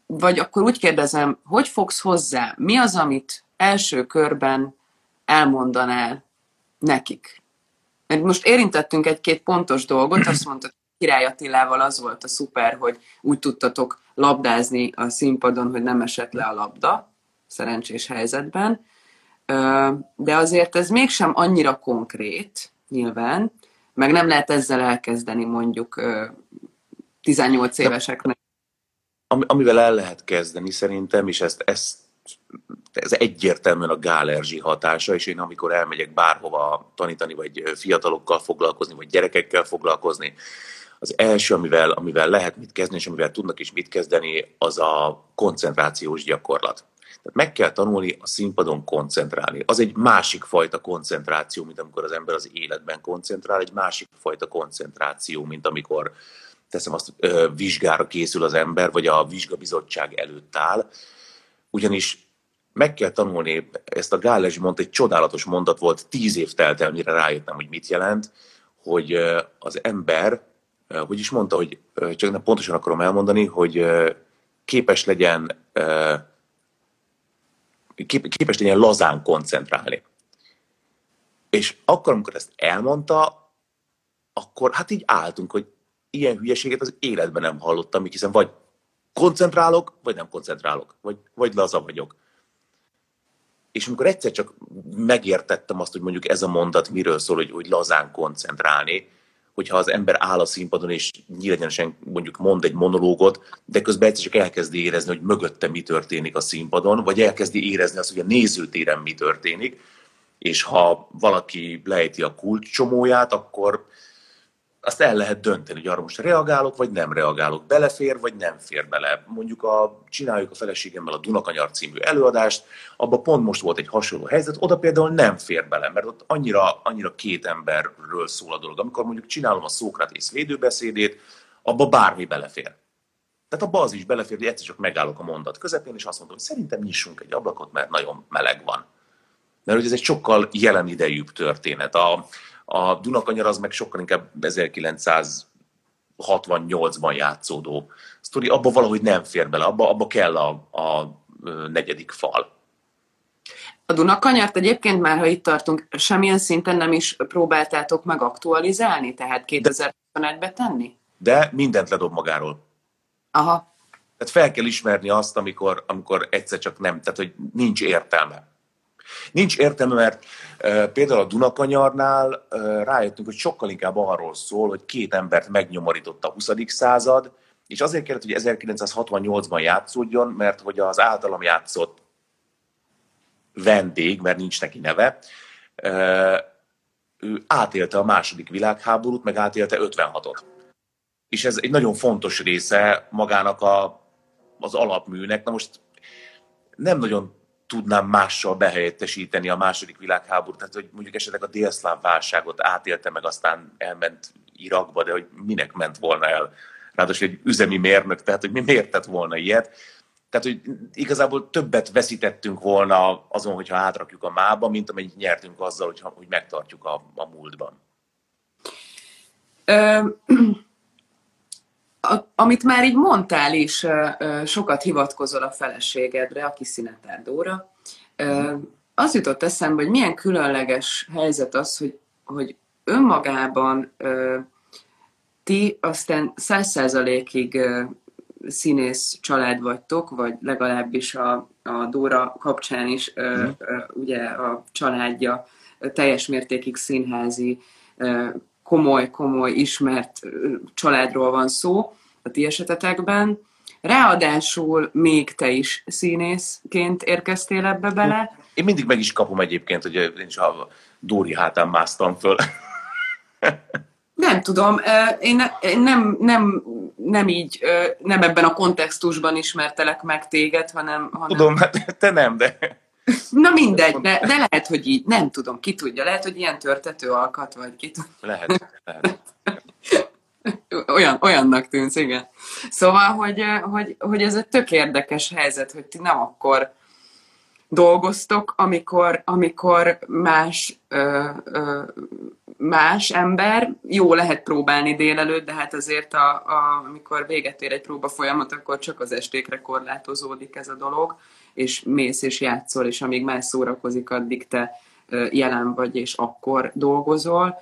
vagy akkor úgy kérdezem, hogy fogsz hozzá? Mi az, amit első körben elmondanál nekik? Mert most érintettünk egy-két pontos dolgot, azt mondtad, Király Attilával az volt a szuper, hogy úgy tudtatok labdázni a színpadon, hogy nem esett le a labda, szerencsés helyzetben. De azért ez mégsem annyira konkrét, nyilván, meg nem lehet ezzel elkezdeni mondjuk 18 éveseknek. Amivel el lehet kezdeni szerintem, és ezt, ezt ez egyértelműen a Gálerzsi hatása, és én amikor elmegyek bárhova tanítani, vagy fiatalokkal foglalkozni, vagy gyerekekkel foglalkozni, az első, amivel, amivel lehet mit kezdeni, és amivel tudnak is mit kezdeni, az a koncentrációs gyakorlat. Meg kell tanulni a színpadon koncentrálni. Az egy másik fajta koncentráció, mint amikor az ember az életben koncentrál, egy másik fajta koncentráció, mint amikor teszem azt, vizsgára készül az ember, vagy a vizsgabizottság előtt áll. Ugyanis meg kell tanulni, ezt a Gálezsi mondta, egy csodálatos mondat volt, tíz év telt el, mire rájöttem, hogy mit jelent, hogy az ember, hogy is mondta, hogy csak nem pontosan akarom elmondani, hogy képes legyen képes legyen lazán koncentrálni. És akkor, amikor ezt elmondta, akkor hát így álltunk, hogy ilyen hülyeséget az életben nem hallottam, hiszen vagy koncentrálok, vagy nem koncentrálok, vagy, vagy laza vagyok. És amikor egyszer csak megértettem azt, hogy mondjuk ez a mondat miről szól, hogy, hogy lazán koncentrálni, hogyha az ember áll a színpadon és nyílegyenesen mondjuk mond egy monológot, de közben egyszer csak elkezdi érezni, hogy mögötte mi történik a színpadon, vagy elkezdi érezni azt, hogy a nézőtéren mi történik, és ha valaki lejti a kulcscsomóját, akkor azt el lehet dönteni, hogy arra most reagálok, vagy nem reagálok, belefér, vagy nem fér bele. Mondjuk a, csináljuk a feleségemmel a Dunakanyar című előadást, abban pont most volt egy hasonló helyzet, oda például nem fér bele, mert ott annyira, annyira két emberről szól a dolog. Amikor mondjuk csinálom a Szókratész védőbeszédét, abba bármi belefér. Tehát abba az is belefér, hogy egyszer csak megállok a mondat közepén, és azt mondom, hogy szerintem nyissunk egy ablakot, mert nagyon meleg van. Mert hogy ez egy sokkal jelen idejűbb történet. A, a Dunakanyar az meg sokkal inkább 1968-ban játszódó sztori, abba valahogy nem fér bele, abba, abba kell a, a negyedik fal. A Dunakanyart egyébként már, ha itt tartunk, semmilyen szinten nem is próbáltátok meg aktualizálni, tehát 2021-be tenni? De mindent ledob magáról. Aha. Tehát fel kell ismerni azt, amikor, amikor egyszer csak nem, tehát hogy nincs értelme. Nincs értelme, mert például a Dunakanyarnál rájöttünk, hogy sokkal inkább arról szól, hogy két embert megnyomorított a 20. század, és azért kellett, hogy 1968-ban játszódjon, mert hogy az általam játszott vendég, mert nincs neki neve, ő átélte a második világháborút, meg átélte 56-ot. És ez egy nagyon fontos része magának a, az alapműnek. Na most nem nagyon tudnám mással behelyettesíteni a második világháborút, tehát hogy mondjuk esetleg a délszláv válságot átélte meg, aztán elment Irakba, de hogy minek ment volna el. Ráadásul egy üzemi mérnök, tehát hogy mi miért tett volna ilyet. Tehát, hogy igazából többet veszítettünk volna azon, hogyha átrakjuk a mába, mint amennyit nyertünk azzal, hogy, hogy megtartjuk a, a múltban. Amit már így mondtál is, sokat hivatkozol a feleségedre, aki Szinetár Dóra. Az jutott eszembe, hogy milyen különleges helyzet az, hogy, hogy önmagában ti aztán száz százalékig színész család vagytok, vagy legalábbis a, a Dóra kapcsán is mm. ugye a családja teljes mértékig színházi komoly-komoly ismert családról van szó a ti esetetekben. Ráadásul még te is színészként érkeztél ebbe bele. Én mindig meg is kapom egyébként, hogy én is a Dóri hátán másztam föl. Nem tudom, én nem, nem, nem így, nem ebben a kontextusban ismertelek meg téged, hanem... hanem... Tudom, hát te nem, de... Na mindegy, de, de lehet, hogy így, nem tudom, ki tudja, lehet, hogy ilyen törtető alkat vagy, ki tudja. Lehet, lehet. Olyan, olyannak tűnsz, igen. Szóval, hogy, hogy, hogy ez egy tök érdekes helyzet, hogy ti nem akkor dolgoztok, amikor, amikor más, ö, ö, más ember, jó lehet próbálni délelőtt, de hát azért a, a, amikor véget ér egy próba folyamat, akkor csak az estékre korlátozódik ez a dolog és mész és játszol, és amíg más szórakozik, addig te jelen vagy, és akkor dolgozol.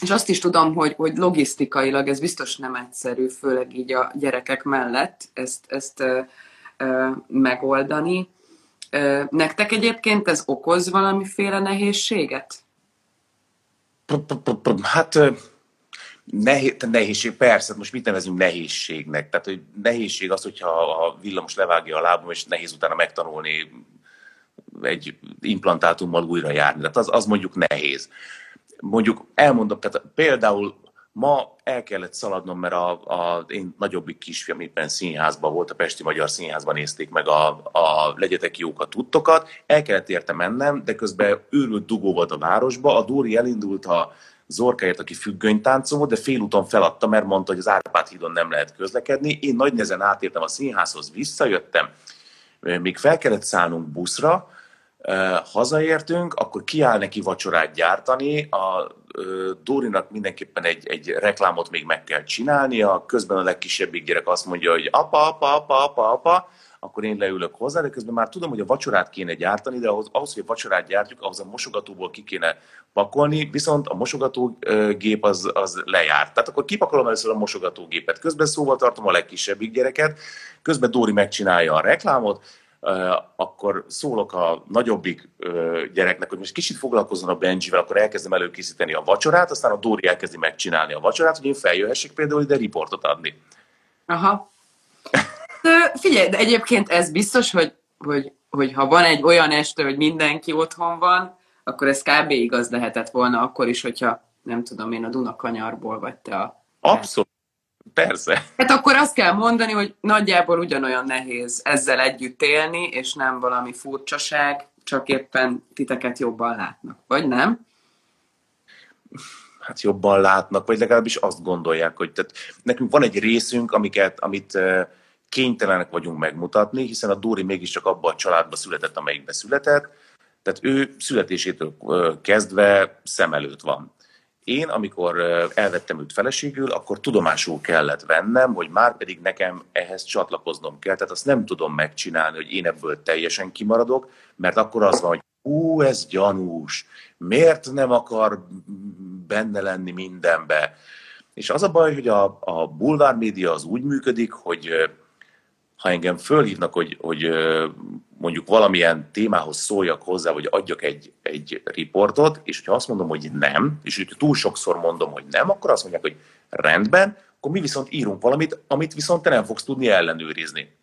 és azt is tudom, hogy, hogy logisztikailag ez biztos nem egyszerű, főleg így a gyerekek mellett ezt, ezt megoldani. Nektek egyébként ez okoz valamiféle nehézséget? Hát nehéz, nehézség, persze, most mit nevezünk nehézségnek? Tehát, hogy nehézség az, hogyha a villamos levágja a lábam, és nehéz utána megtanulni egy implantátummal újra járni. Tehát az, az mondjuk nehéz. Mondjuk elmondom, tehát például ma el kellett szaladnom, mert a, a én nagyobbik kisfiam éppen színházban volt, a Pesti Magyar Színházban nézték meg a, a Legyetek jók a tudtokat. El kellett érte mennem, de közben őrült dugó volt a városba. A Dóri elindult a Zorkáért, aki függönytáncoló, de félúton feladta, mert mondta, hogy az Árpád hídon nem lehet közlekedni. Én nagy nehezen átértem a színházhoz, visszajöttem, még fel kellett szállnunk buszra, hazaértünk, akkor kiáll neki vacsorát gyártani, a Dórinak mindenképpen egy, egy reklámot még meg kell csinálnia, közben a legkisebbik gyerek azt mondja, hogy apa, apa, apa, apa, apa, akkor én leülök hozzá, de közben már tudom, hogy a vacsorát kéne gyártani, de ahhoz, ahhoz hogy a vacsorát gyártjuk, ahhoz a mosogatóból ki kéne pakolni, viszont a mosogatógép az, az lejárt. Tehát akkor kipakolom először a mosogatógépet, közben szóval tartom a legkisebbik gyereket, közben Dóri megcsinálja a reklámot, akkor szólok a nagyobbik gyereknek, hogy most kicsit foglalkozzon a Benjivel, akkor elkezdem előkészíteni a vacsorát, aztán a Dóri elkezdi megcsinálni a vacsorát, hogy én feljöhessek például ide riportot adni. Aha. Figyelj, de egyébként ez biztos, hogy, hogy, hogy ha van egy olyan este, hogy mindenki otthon van, akkor ez kb. igaz lehetett volna akkor is, hogyha nem tudom én a Dunakanyarból vagy te a... Abszolút. Persze. Hát akkor azt kell mondani, hogy nagyjából ugyanolyan nehéz ezzel együtt élni, és nem valami furcsaság, csak éppen titeket jobban látnak, vagy nem? Hát jobban látnak, vagy legalábbis azt gondolják, hogy tehát nekünk van egy részünk, amiket, amit kénytelenek vagyunk megmutatni, hiszen a Dóri mégiscsak abban a családban született, amelyikbe született, tehát ő születésétől kezdve szem előtt van. Én, amikor elvettem őt feleségül, akkor tudomásul kellett vennem, hogy már pedig nekem ehhez csatlakoznom kell. Tehát azt nem tudom megcsinálni, hogy én ebből teljesen kimaradok, mert akkor az van, hogy ú, ez gyanús, miért nem akar benne lenni mindenbe. És az a baj, hogy a, a bulvár média az úgy működik, hogy ha engem fölhívnak, hogy, hogy mondjuk valamilyen témához szóljak hozzá, vagy adjak egy, egy riportot, és hogyha azt mondom, hogy nem, és hogyha túl sokszor mondom, hogy nem, akkor azt mondják, hogy rendben, akkor mi viszont írunk valamit, amit viszont te nem fogsz tudni ellenőrizni.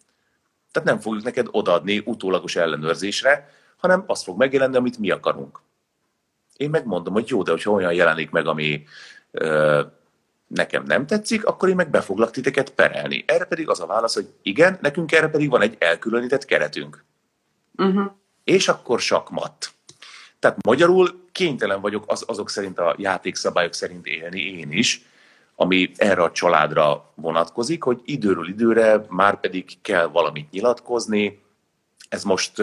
Tehát nem fogjuk neked odaadni utólagos ellenőrzésre, hanem azt fog megjelenni, amit mi akarunk. Én megmondom, hogy jó, de hogyha olyan jelenik meg, ami ö, nekem nem tetszik, akkor én meg be foglak titeket perelni. Erre pedig az a válasz, hogy igen, nekünk erre pedig van egy elkülönített keretünk. Uh-huh. És akkor sakmat. Tehát magyarul kénytelen vagyok az, azok szerint a játékszabályok szerint élni én is, ami erre a családra vonatkozik, hogy időről időre már pedig kell valamit nyilatkozni. Ez most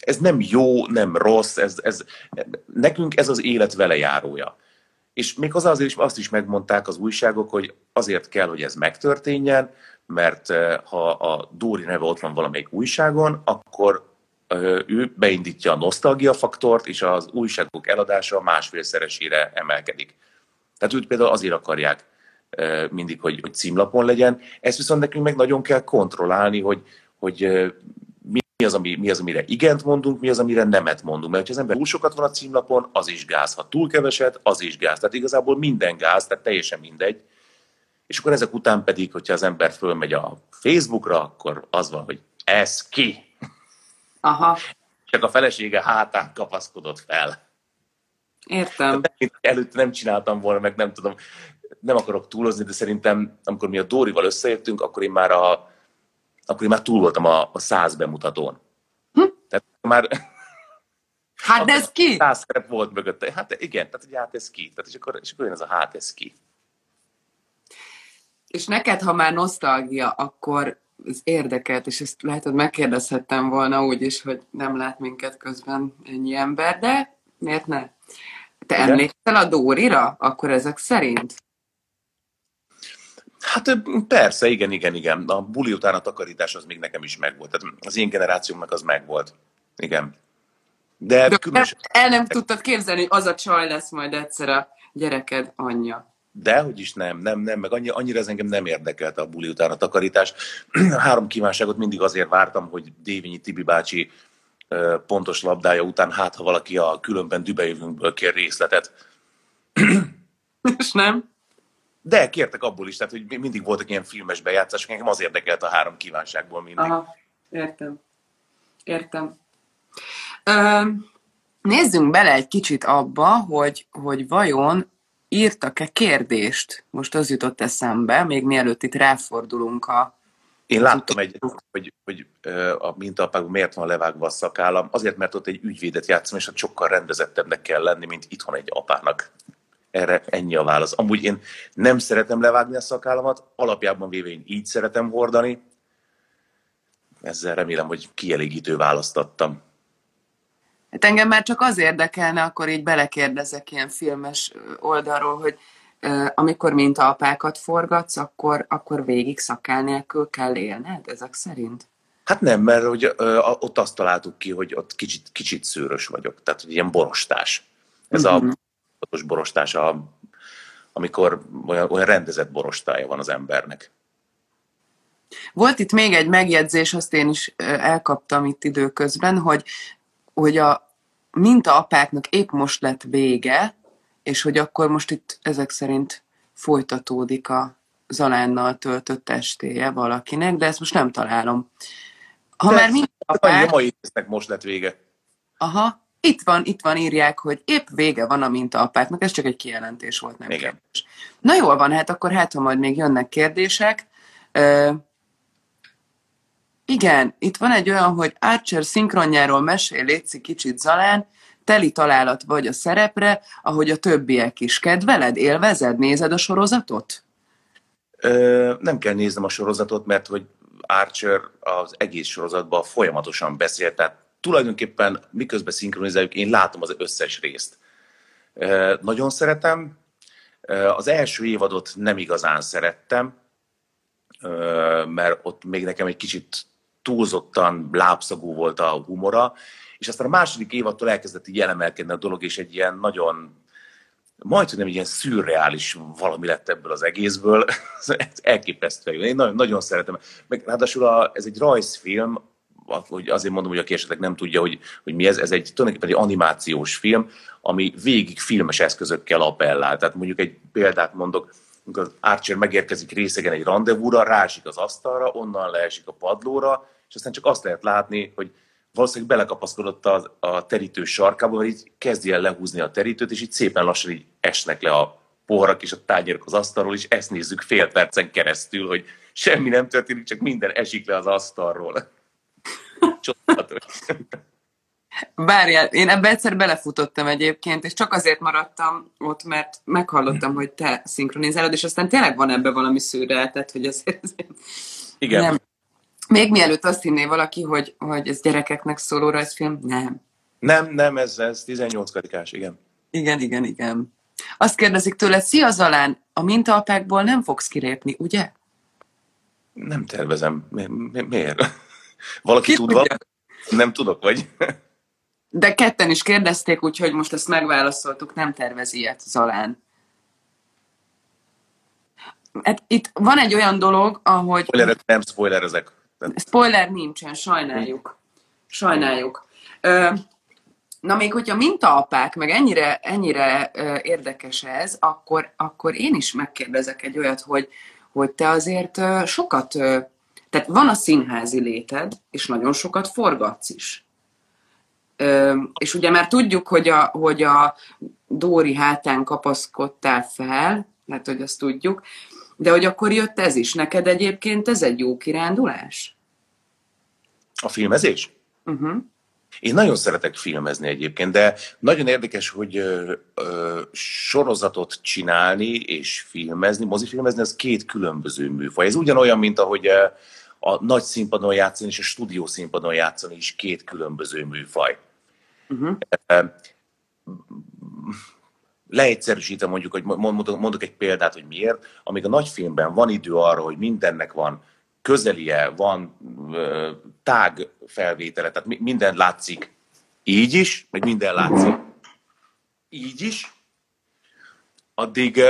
ez nem jó, nem rossz, ez, ez, nekünk ez az élet velejárója. És még az azért is azt is megmondták az újságok, hogy azért kell, hogy ez megtörténjen, mert ha a Dóri neve ott van valamelyik újságon, akkor ő beindítja a nosztalgia faktort, és az újságok eladása másfélszeresére emelkedik. Tehát őt például azért akarják mindig, hogy, hogy címlapon legyen. Ezt viszont nekünk meg nagyon kell kontrollálni, hogy, hogy mi az, ami, mi az, amire igent mondunk, mi az, amire nemet mondunk. Mert ha az ember túl sokat van a címlapon, az is gáz. Ha túl keveset, az is gáz. Tehát igazából minden gáz, tehát teljesen mindegy. És akkor ezek után pedig, hogyha az ember fölmegy a Facebookra, akkor az van, hogy ez ki. Aha. Csak a felesége hátán kapaszkodott fel. Értem. Nem, előtte nem csináltam volna, meg nem tudom, nem akarok túlozni, de szerintem, amikor mi a Dórival összeértünk, akkor én már a, akkor én már túl voltam a, a száz bemutatón. Hm? Tehát már... Hát ez ki? Száz szerep volt mögötte. Hát igen, tehát hogy hát ez ki. Tehát, és, akkor, és akkor jön ez a hát ez ki. És neked, ha már nosztalgia, akkor ez érdekelt, és ezt lehet, hogy megkérdezhettem volna úgy is, hogy nem lát minket közben ennyi ember, de miért ne? Te Igen? emlékszel a Dórira? Akkor ezek szerint? Hát persze, igen, igen, igen. A buli után a takarítás az még nekem is megvolt. Tehát az én generációmnak az megvolt. Igen. De, De különösen... el nem tudtad képzelni, hogy az a csaj lesz majd egyszer a gyereked anyja. De, hogy is nem, nem, nem, meg annyi, annyira ez engem nem érdekelt a buli után a takarítás. Három kívánságot mindig azért vártam, hogy Dévényi Tibi bácsi pontos labdája után, hát ha valaki a különben dübejövünkből kér részletet. És nem? De kértek abból is, tehát hogy mindig voltak ilyen filmes bejátszások, engem az érdekelt a három kívánságból mindig. Aha, értem. Értem. Ö, nézzünk bele egy kicsit abba, hogy, hogy vajon írtak-e kérdést? Most az jutott eszembe, még mielőtt itt ráfordulunk a... Én láttam egy, hogy, hogy a mintapákban miért van levágva a szakállam. Azért, mert ott egy ügyvédet játszom, és ott sokkal rendezettebbnek kell lenni, mint itthon egy apának. Erre ennyi a válasz. Amúgy én nem szeretem levágni a szakállamat, alapjában véve én így szeretem hordani. Ezzel remélem, hogy kielégítő választattam. Hát engem már csak az érdekelne, akkor így belekérdezek ilyen filmes oldalról, hogy amikor apákat forgatsz, akkor, akkor végig szakál nélkül kell élned ezek szerint? Hát nem, mert hogy, ö, ott azt találtuk ki, hogy ott kicsit, kicsit szőrös vagyok, tehát hogy ilyen borostás. Ez uh-huh. a mhm. borostás, a, amikor olyan, olyan rendezett borostája van az embernek. Volt itt még egy megjegyzés, azt én is elkaptam itt időközben, hogy hogy a minta apáknak épp most lett vége, és hogy akkor most itt ezek szerint folytatódik a Zalánnal töltött estéje valakinek, de ezt most nem találom. Ha de már apák... A mai most lett vége. Aha, itt van, itt van, írják, hogy épp vége van a minta apáknak, ez csak egy kijelentés volt, nem Igen. kérdés. Na jól van, hát akkor hát, ha majd még jönnek kérdések, igen, itt van egy olyan, hogy Archer szinkronjáról mesél Léci kicsit Zalán, teli találat vagy a szerepre, ahogy a többiek is. Kedveled, élvezed, nézed a sorozatot? Ö, nem kell néznem a sorozatot, mert hogy Archer az egész sorozatban folyamatosan beszél, tehát tulajdonképpen miközben szinkronizáljuk, én látom az összes részt. Nagyon szeretem. Az első évadot nem igazán szerettem, mert ott még nekem egy kicsit túlzottan lábszagú volt a humora, és aztán a második évadtól elkezdett így elemelkedni a dolog, és egy ilyen nagyon, majd, hogy nem egy ilyen szürreális valami lett ebből az egészből, elképesztő. Én nagyon, nagyon szeretem. Meg ráadásul a, ez egy rajzfilm, hogy azért mondom, hogy aki esetleg nem tudja, hogy, hogy mi ez, ez egy tulajdonképpen egy animációs film, ami végig filmes eszközökkel appellál. Tehát mondjuk egy példát mondok, amikor Archer megérkezik részegen egy rendezvúra, rásik az asztalra, onnan leesik a padlóra, és aztán csak azt lehet látni, hogy valószínűleg belekapaszkodott a, a terítő sarkába, mert így kezdi el lehúzni a terítőt, és így szépen lassan így esnek le a poharak és a tányérok az asztalról, és ezt nézzük fél percen keresztül, hogy semmi nem történik, csak minden esik le az asztalról. Csodálatos. Várjál, én ebbe egyszer belefutottam egyébként, és csak azért maradtam ott, mert meghallottam, hogy te szinkronizálod, és aztán tényleg van ebbe valami szűrrel, tehát hogy azért, azért Igen. Nem. Még mielőtt azt hinné valaki, hogy, hogy ez gyerekeknek szóló rajzfilm, nem. Nem, nem, ez, ez 18 karikás, igen. Igen, igen, igen. Azt kérdezik tőle, szia Zalán, a mintaapákból nem fogsz kirépni, ugye? Nem tervezem. Mi, mi, miért? Valaki Ki tud tudja? Nem tudok, vagy? De ketten is kérdezték, úgyhogy most ezt megválaszoltuk, nem tervez ilyet Zalán. Hát itt van egy olyan dolog, ahogy... Spoiler, nem spoilerezek. Spoiler nincsen, sajnáljuk. Sajnáljuk. Na még hogyha mintaapák, meg ennyire, ennyire érdekes ez, akkor, akkor én is megkérdezek egy olyat, hogy, hogy te azért sokat, tehát van a színházi léted, és nagyon sokat forgatsz is. És ugye már tudjuk, hogy a, hogy a Dóri hátán kapaszkodtál fel, lehet, hogy azt tudjuk, de hogy akkor jött ez is. Neked egyébként ez egy jó kirándulás? A filmezés? Uh-huh. Én nagyon szeretek filmezni egyébként, de nagyon érdekes, hogy ö, ö, sorozatot csinálni és filmezni, mozifilmezni, az két különböző műfaj. Ez ugyanolyan, mint ahogy a nagy színpadon játszani és a stúdió színpadon játszani is két különböző műfaj. Uh-huh. Leegyszerűsítem mondjuk, hogy mondok egy példát, hogy miért. Amíg a nagyfilmben van idő arra, hogy mindennek van közelie, van tág felvétele, tehát minden látszik így is, meg minden látszik így is. addig,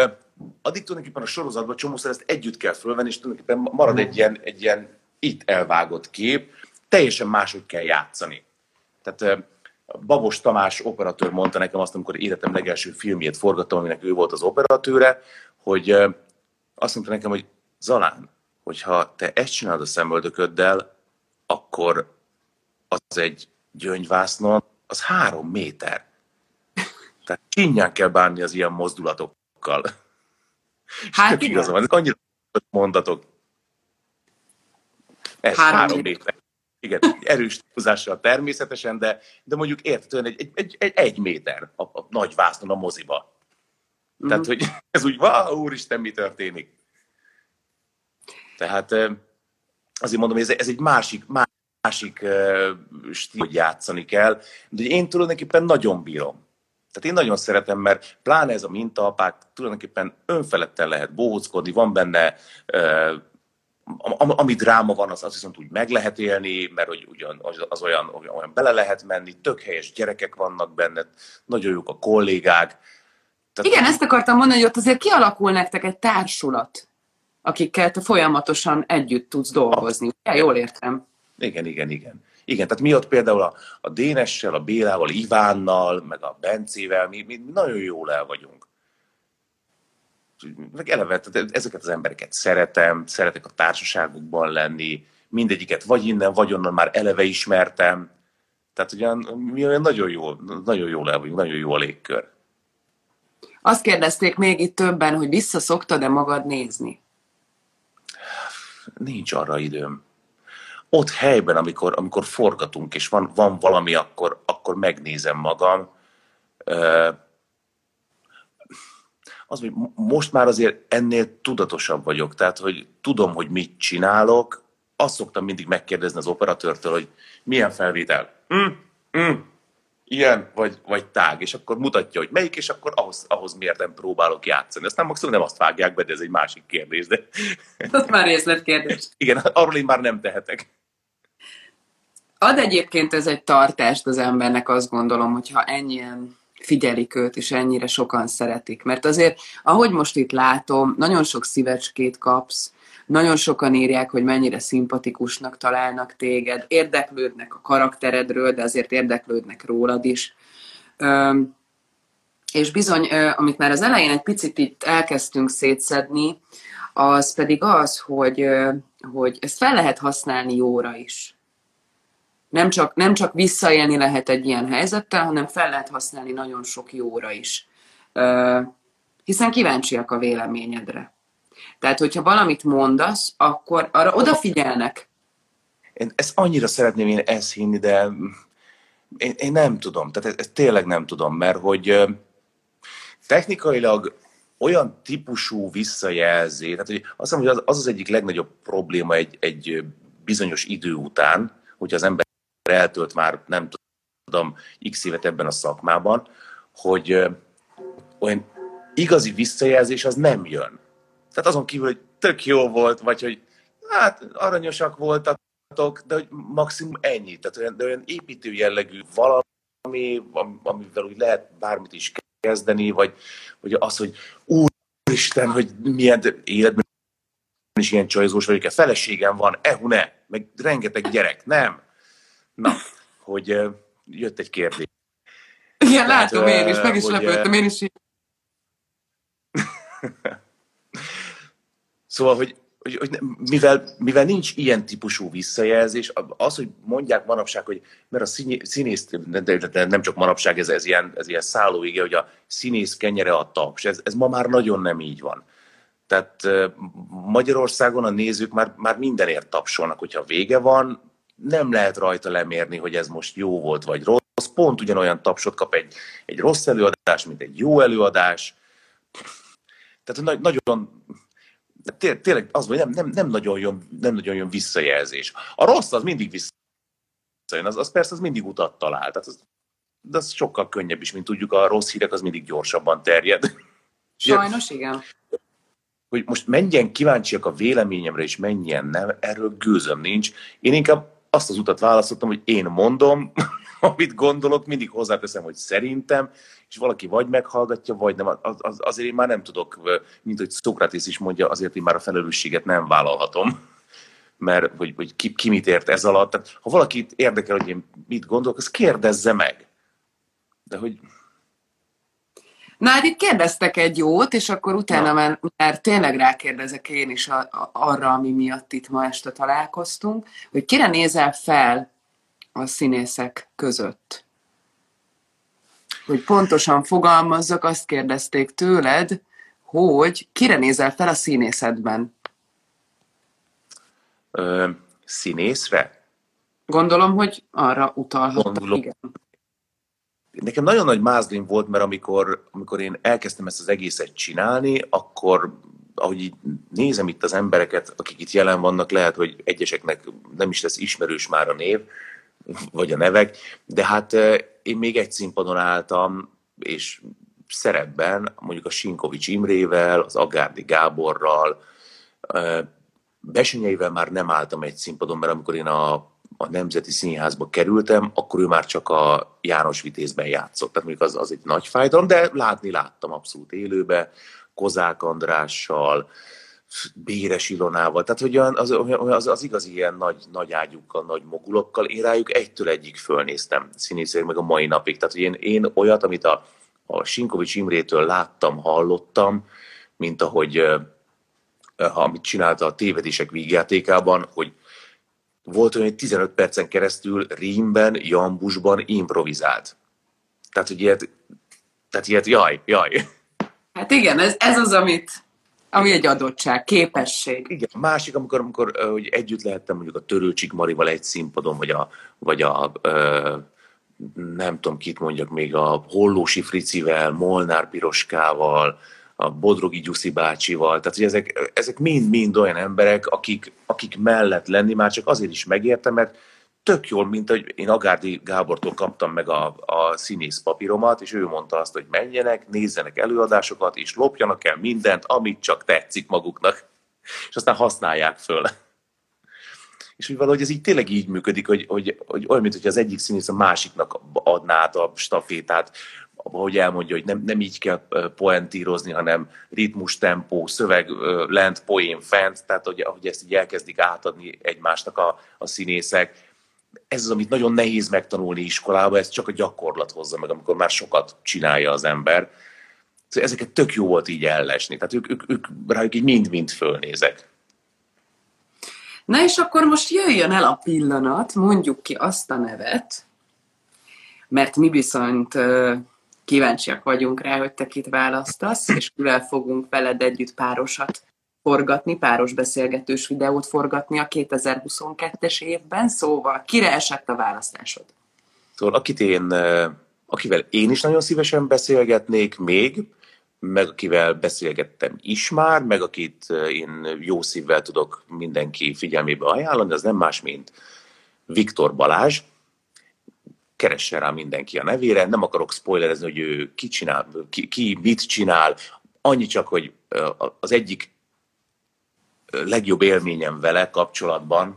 addig tulajdonképpen a sorozatban csomószor ezt együtt kell fölvenni, és tulajdonképpen marad egy ilyen, egy ilyen itt elvágott kép, teljesen máshogy kell játszani. Tehát Babos Tamás operatőr mondta nekem azt, amikor életem legelső filmjét forgattam, aminek ő volt az operatőre, hogy azt mondta nekem, hogy Zalán, hogyha te ezt csinálod a szemöldököddel, akkor az egy gyöngyvásznon, az három méter. Tehát csinyán kell bánni az ilyen mozdulatokkal. Hát igen. Igazán, ezek annyira mondatok. Ez három, három méter. Igen, erős túlzással természetesen, de, de mondjuk értetően egy, egy, egy, egy, méter a, a nagy vásznon a moziba. Mm. Tehát, hogy ez úgy, wow, úristen, mi történik. Tehát azért mondom, hogy ez, ez egy másik, másik stíl, hogy játszani kell, de én tulajdonképpen nagyon bírom. Tehát én nagyon szeretem, mert pláne ez a mintaapák tulajdonképpen önfeledten lehet bohóckodni, van benne ami dráma van, az, az viszont úgy meg lehet élni, mert hogy ugyan, az, az olyan, olyan bele lehet menni, tök helyes gyerekek vannak benne, nagyon jók a kollégák. Tehát... Igen, ezt akartam mondani, hogy ott azért kialakul nektek egy társulat, akikkel te folyamatosan együtt tudsz dolgozni. Ja, jól értem. Igen, igen, igen. Igen, tehát mi ott például a, a Dénessel, a Bélával, Ivánnal, meg a Bencével, mi, mi nagyon jól el vagyunk meg eleve tehát ezeket az embereket szeretem, szeretek a társaságukban lenni, mindegyiket vagy innen, vagy onnan már eleve ismertem. Tehát ugyan mi olyan nagyon jó, nagyon jól el vagyunk, nagyon jó a légkör. Azt kérdezték még itt többen, hogy visszaszoktad-e magad nézni? Nincs arra időm. Ott helyben, amikor, amikor forgatunk, és van, van valami, akkor, akkor megnézem magam az, hogy most már azért ennél tudatosabb vagyok, tehát hogy tudom, hogy mit csinálok, azt szoktam mindig megkérdezni az operatőrtől, hogy milyen felvétel. Mm, mm, ilyen, vagy, vagy tág, és akkor mutatja, hogy melyik, és akkor ahhoz, ahhoz nem próbálok játszani. Aztán maximum nem azt vágják be, de ez egy másik kérdés. De... Az már részletkérdés. Igen, arról én már nem tehetek. Ad egyébként ez egy tartást az embernek, azt gondolom, hogyha ennyien figyelik őt, és ennyire sokan szeretik. Mert azért, ahogy most itt látom, nagyon sok szívecskét kapsz, nagyon sokan írják, hogy mennyire szimpatikusnak találnak téged, érdeklődnek a karakteredről, de azért érdeklődnek rólad is. És bizony, amit már az elején egy picit itt elkezdtünk szétszedni, az pedig az, hogy, hogy ezt fel lehet használni jóra is nem csak, nem csak visszaélni lehet egy ilyen helyzettel, hanem fel lehet használni nagyon sok jóra is. Hiszen kíváncsiak a véleményedre. Tehát, hogyha valamit mondasz, akkor arra odafigyelnek. Én ezt annyira szeretném én ezt hinni, de én, én nem tudom. Tehát ezt, tényleg nem tudom, mert hogy technikailag olyan típusú visszajelzés, tehát hogy azt hiszem, hogy az az, az egyik legnagyobb probléma egy, egy bizonyos idő után, hogy az ember eltölt már nem tudom x évet ebben a szakmában, hogy olyan igazi visszajelzés az nem jön. Tehát azon kívül, hogy tök jó volt, vagy hogy hát aranyosak voltatok, de hogy maximum ennyi. Tehát olyan, de olyan építő jellegű valami, amivel úgy lehet bármit is kezdeni, vagy, vagy az, hogy úristen, hogy milyen életben is ilyen csajzós vagyok, a feleségem van, ehu ne, meg rengeteg gyerek, nem. Na, hogy jött egy kérdés. Igen, látom én is, meg is hogy, lepődtem, én is így. szóval, hogy, hogy, hogy mivel, mivel nincs ilyen típusú visszajelzés, az, hogy mondják manapság, hogy mert a színész, de, de, de nem csak manapság, ez, ez ilyen, ez ilyen szállóige, hogy a színész kenyere a taps, ez, ez ma már nagyon nem így van. Tehát Magyarországon a nézők már, már mindenért tapsolnak, hogyha vége van, nem lehet rajta lemérni, hogy ez most jó volt vagy rossz. Pont ugyanolyan tapsot kap egy, egy rossz előadás, mint egy jó előadás. Tehát nagyon, tényleg az, hogy nem, nem, nem, nagyon jön, nem nagyon jön visszajelzés. A rossz az mindig visszajön, az, az persze az mindig utat talál. Tehát az, de az sokkal könnyebb is, mint tudjuk, a rossz hírek az mindig gyorsabban terjed. Sajnos, igen. Hogy most mennyien kíváncsiak a véleményemre, és mennyien nem, erről gőzöm nincs. Én inkább azt az utat választottam, hogy én mondom, amit gondolok, mindig hozzáteszem, hogy szerintem, és valaki vagy meghallgatja, vagy nem. Az, az, azért én már nem tudok, mint hogy Szokratész is mondja, azért én már a felelősséget nem vállalhatom mert hogy, hogy ki, ki mit ért ez alatt. Tehát, ha valakit érdekel, hogy én mit gondolok, az kérdezze meg. De hogy... Na, hát itt kérdeztek egy jót, és akkor utána már, már tényleg rákérdezek én is a, a, arra, ami miatt itt ma este találkoztunk, hogy kire nézel fel a színészek között? Hogy pontosan fogalmazzak, azt kérdezték tőled, hogy kire nézel fel a színészetben? Ö, színészre? Gondolom, hogy arra utalhattam, Gondolom. igen. Nekem nagyon nagy mázlim volt, mert amikor, amikor én elkezdtem ezt az egészet csinálni, akkor ahogy így nézem itt az embereket, akik itt jelen vannak, lehet, hogy egyeseknek nem is lesz ismerős már a név, vagy a nevek, de hát én még egy színpadon álltam, és szerepben mondjuk a Sinkovics Imrével, az Agárdi Gáborral, Besenyeivel már nem álltam egy színpadon, mert amikor én a, a Nemzeti Színházba kerültem, akkor ő már csak a János Vitézben játszott. Tehát mondjuk az, az egy nagy fájdalom, de látni láttam abszolút élőbe, Kozák Andrással, Béres Ilonával, tehát hogy az, az, az igazi ilyen nagy, nagy ágyukkal, nagy mogulokkal, én rájuk egytől egyik fölnéztem színészek meg a mai napig. Tehát, hogy én, én olyat, amit a, a Sinkovics Imrétől láttam, hallottam, mint ahogy amit csinálta a tévedések vígjátékában, hogy volt olyan, hogy 15 percen keresztül rímben, jambusban improvizált. Tehát, hogy ilyet, tehát ilyet, jaj, jaj. Hát igen, ez, ez az, amit, ami egy adottság, képesség. Igen, másik, amikor, amikor hogy együtt lehettem mondjuk a Törőcsik Marival egy színpadon, vagy a, vagy a ö, nem tudom kit mondjak még, a Hollósi Fricivel, Molnár Piroskával, a Bodrogi Gyuszi bácsival, tehát hogy ezek, ezek mind-mind olyan emberek, akik, akik mellett lenni már csak azért is megértem, mert tök jól, mint hogy én Agárdi Gábortól kaptam meg a, a színész papíromat, és ő mondta azt, hogy menjenek, nézzenek előadásokat, és lopjanak el mindent, amit csak tetszik maguknak, és aztán használják föl. És úgy valahogy ez így tényleg így működik, hogy, hogy, hogy olyan, mint hogy az egyik színész a másiknak adná a stafétát, ahogy elmondja, hogy nem, nem így kell poentírozni, hanem ritmus, tempó, szöveg lent, poén fent, tehát hogy, ahogy ezt így elkezdik átadni egymásnak a, a színészek. Ez az, amit nagyon nehéz megtanulni iskolába, ez csak a gyakorlat hozza meg, amikor már sokat csinálja az ember. Szóval ezeket tök jó volt így ellesni, tehát ők, ők, ők rájuk így mind-mind fölnézek. Na és akkor most jöjjön el a pillanat, mondjuk ki azt a nevet, mert mi viszont kíváncsiak vagyunk rá, hogy te kit választasz, és kivel fogunk veled együtt párosat forgatni, páros beszélgetős videót forgatni a 2022-es évben, szóval kire esett a választásod? Szóval akit én, akivel én is nagyon szívesen beszélgetnék még, meg akivel beszélgettem is már, meg akit én jó szívvel tudok mindenki figyelmébe ajánlani, az nem más, mint Viktor Balázs, keressen rá mindenki a nevére, nem akarok spoilerezni, hogy ő ki, csinál, ki, ki mit csinál, annyi csak, hogy az egyik legjobb élményem vele kapcsolatban,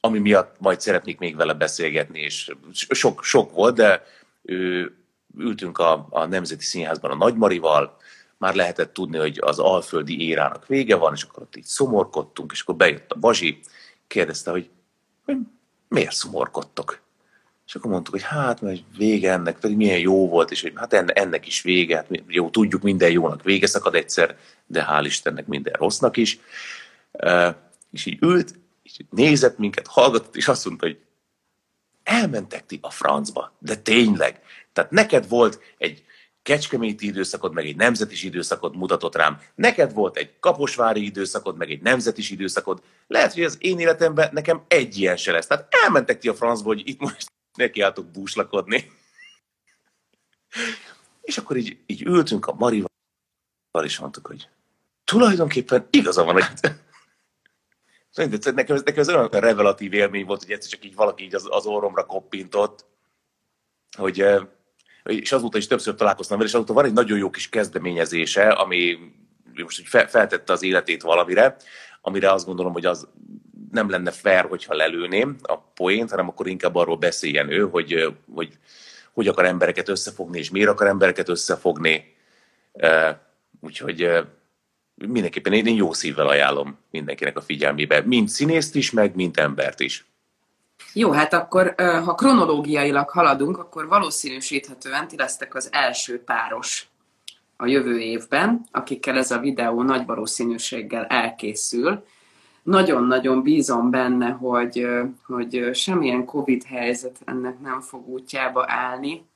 ami miatt majd szeretnék még vele beszélgetni, és sok, sok volt, de ő, ültünk a, a Nemzeti Színházban a Nagymarival, már lehetett tudni, hogy az alföldi érának vége van, és akkor ott így szomorkodtunk, és akkor bejött a Bazsi, kérdezte, hogy, hogy miért szomorkodtok? És akkor mondtuk, hogy hát, mert vége ennek, pedig milyen jó volt, és hogy hát ennek is vége, hát jó, tudjuk, minden jónak vége szakad egyszer, de hál' Istennek minden rossznak is. És így ült, és nézett minket, hallgatott, és azt mondta, hogy elmentek ti a francba, de tényleg. Tehát neked volt egy kecskeméti időszakod, meg egy nemzetis időszakod mutatott rám. Neked volt egy kaposvári időszakod, meg egy nemzetis időszakod. Lehet, hogy az én életemben nekem egy ilyen se lesz. Tehát elmentek ti a francba, hogy itt most nekiálltok búslakodni. És akkor így, így ültünk a Marival, és mondtuk, hogy tulajdonképpen igaza van, hogy nekem, nekem ez olyan revelatív élmény volt, hogy egyszer csak így valaki így az, az orromra koppintott, hogy és azóta is többször találkoztam vele, és azóta van egy nagyon jó kis kezdeményezése, ami most feltette az életét valamire, amire azt gondolom, hogy az nem lenne fair, hogyha lelőném a poént, hanem akkor inkább arról beszéljen ő, hogy, hogy hogy akar embereket összefogni, és miért akar embereket összefogni. Úgyhogy mindenképpen én jó szívvel ajánlom mindenkinek a figyelmébe, mind színészt is, meg mint embert is. Jó, hát akkor, ha kronológiailag haladunk, akkor valószínűsíthetően ti lesztek az első páros a jövő évben, akikkel ez a videó nagy valószínűséggel elkészül. Nagyon-nagyon bízom benne, hogy, hogy semmilyen Covid helyzet ennek nem fog útjába állni.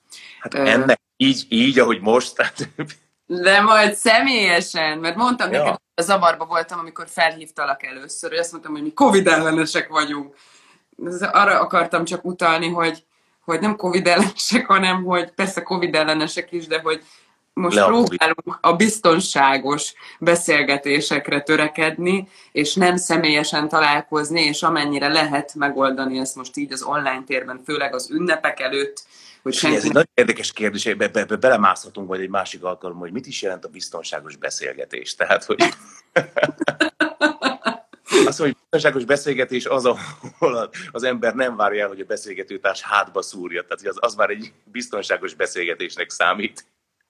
Hát ennek így, így, ahogy most. Tehát... De majd személyesen, mert mondtam ja. neked, a zavarba voltam, amikor felhívtalak először, hogy azt mondtam, hogy mi Covid ellenesek vagyunk. Arra akartam csak utalni, hogy, hogy nem Covid ellenesek, hanem hogy persze Covid ellenesek is, de hogy most Le próbálunk a biztonságos beszélgetésekre törekedni, és nem személyesen találkozni, és amennyire lehet megoldani ezt most így az online térben, főleg az ünnepek előtt, hogy senki... Ez egy nagyon érdekes kérdés, be, be, be, belemászhatunk majd egy másik alkalommal, hogy mit is jelent a biztonságos beszélgetés. Tehát, hogy... Azt mondja, hogy biztonságos beszélgetés az, ahol az ember nem várja el, hogy a beszélgetőtárs hátba szúrja. Tehát az, az már egy biztonságos beszélgetésnek számít.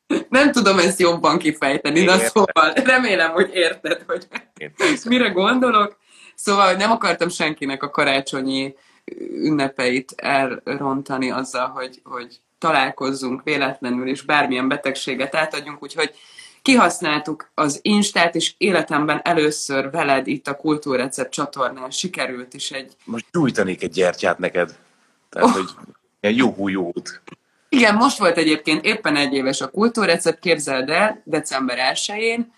Nem tudom ezt jobban kifejteni, de szóval remélem, hogy érted, hogy Értem. mire gondolok. Szóval nem akartam senkinek a karácsonyi ünnepeit elrontani azzal, hogy, hogy találkozzunk véletlenül, és bármilyen betegséget átadjunk, úgyhogy kihasználtuk az Instát, és életemben először veled itt a Kultúrrecept csatornán sikerült is egy... Most gyújtanék egy gyertyát neked. Tehát, oh. hogy ilyen jó jót. Igen, most volt egyébként éppen egy éves a kultúrrecept, képzeld el, december 1-én,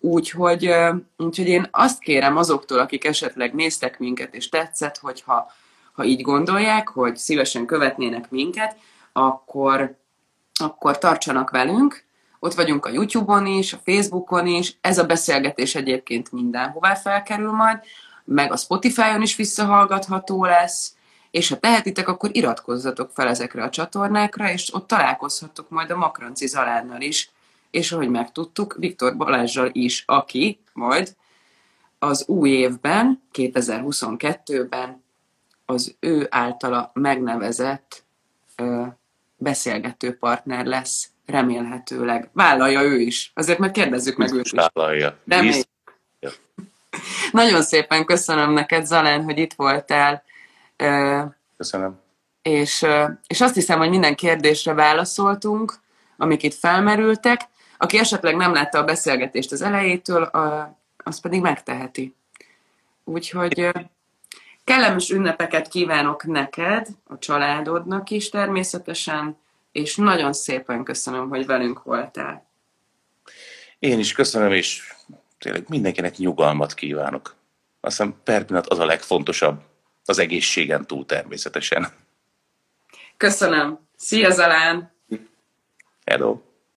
úgyhogy, úgyhogy én azt kérem azoktól, akik esetleg néztek minket és tetszett, hogyha ha így gondolják, hogy szívesen követnének minket, akkor, akkor tartsanak velünk. Ott vagyunk a YouTube-on is, a Facebookon is. Ez a beszélgetés egyébként mindenhová felkerül majd, meg a Spotify-on is visszahallgatható lesz és ha tehetitek, akkor iratkozzatok fel ezekre a csatornákra, és ott találkozhatok majd a Makranci Zalánnal is, és ahogy megtudtuk, Viktor Balázsjal is, aki majd az új évben, 2022-ben az ő általa megnevezett ö, beszélgető partner lesz, remélhetőleg. Vállalja ő is. Azért meg kérdezzük meg őt is. Vállalja. Nagyon szépen köszönöm neked, Zalán, hogy itt voltál Köszönöm. És, és azt hiszem, hogy minden kérdésre válaszoltunk, amik itt felmerültek. Aki esetleg nem látta a beszélgetést az elejétől, az pedig megteheti. Úgyhogy kellemes ünnepeket kívánok neked, a családodnak is természetesen, és nagyon szépen köszönöm, hogy velünk voltál. Én is köszönöm, és tényleg mindenkinek nyugalmat kívánok. Azt hiszem per pillanat az a legfontosabb az egészségen túl természetesen. Köszönöm. Szia Zalán! Hello!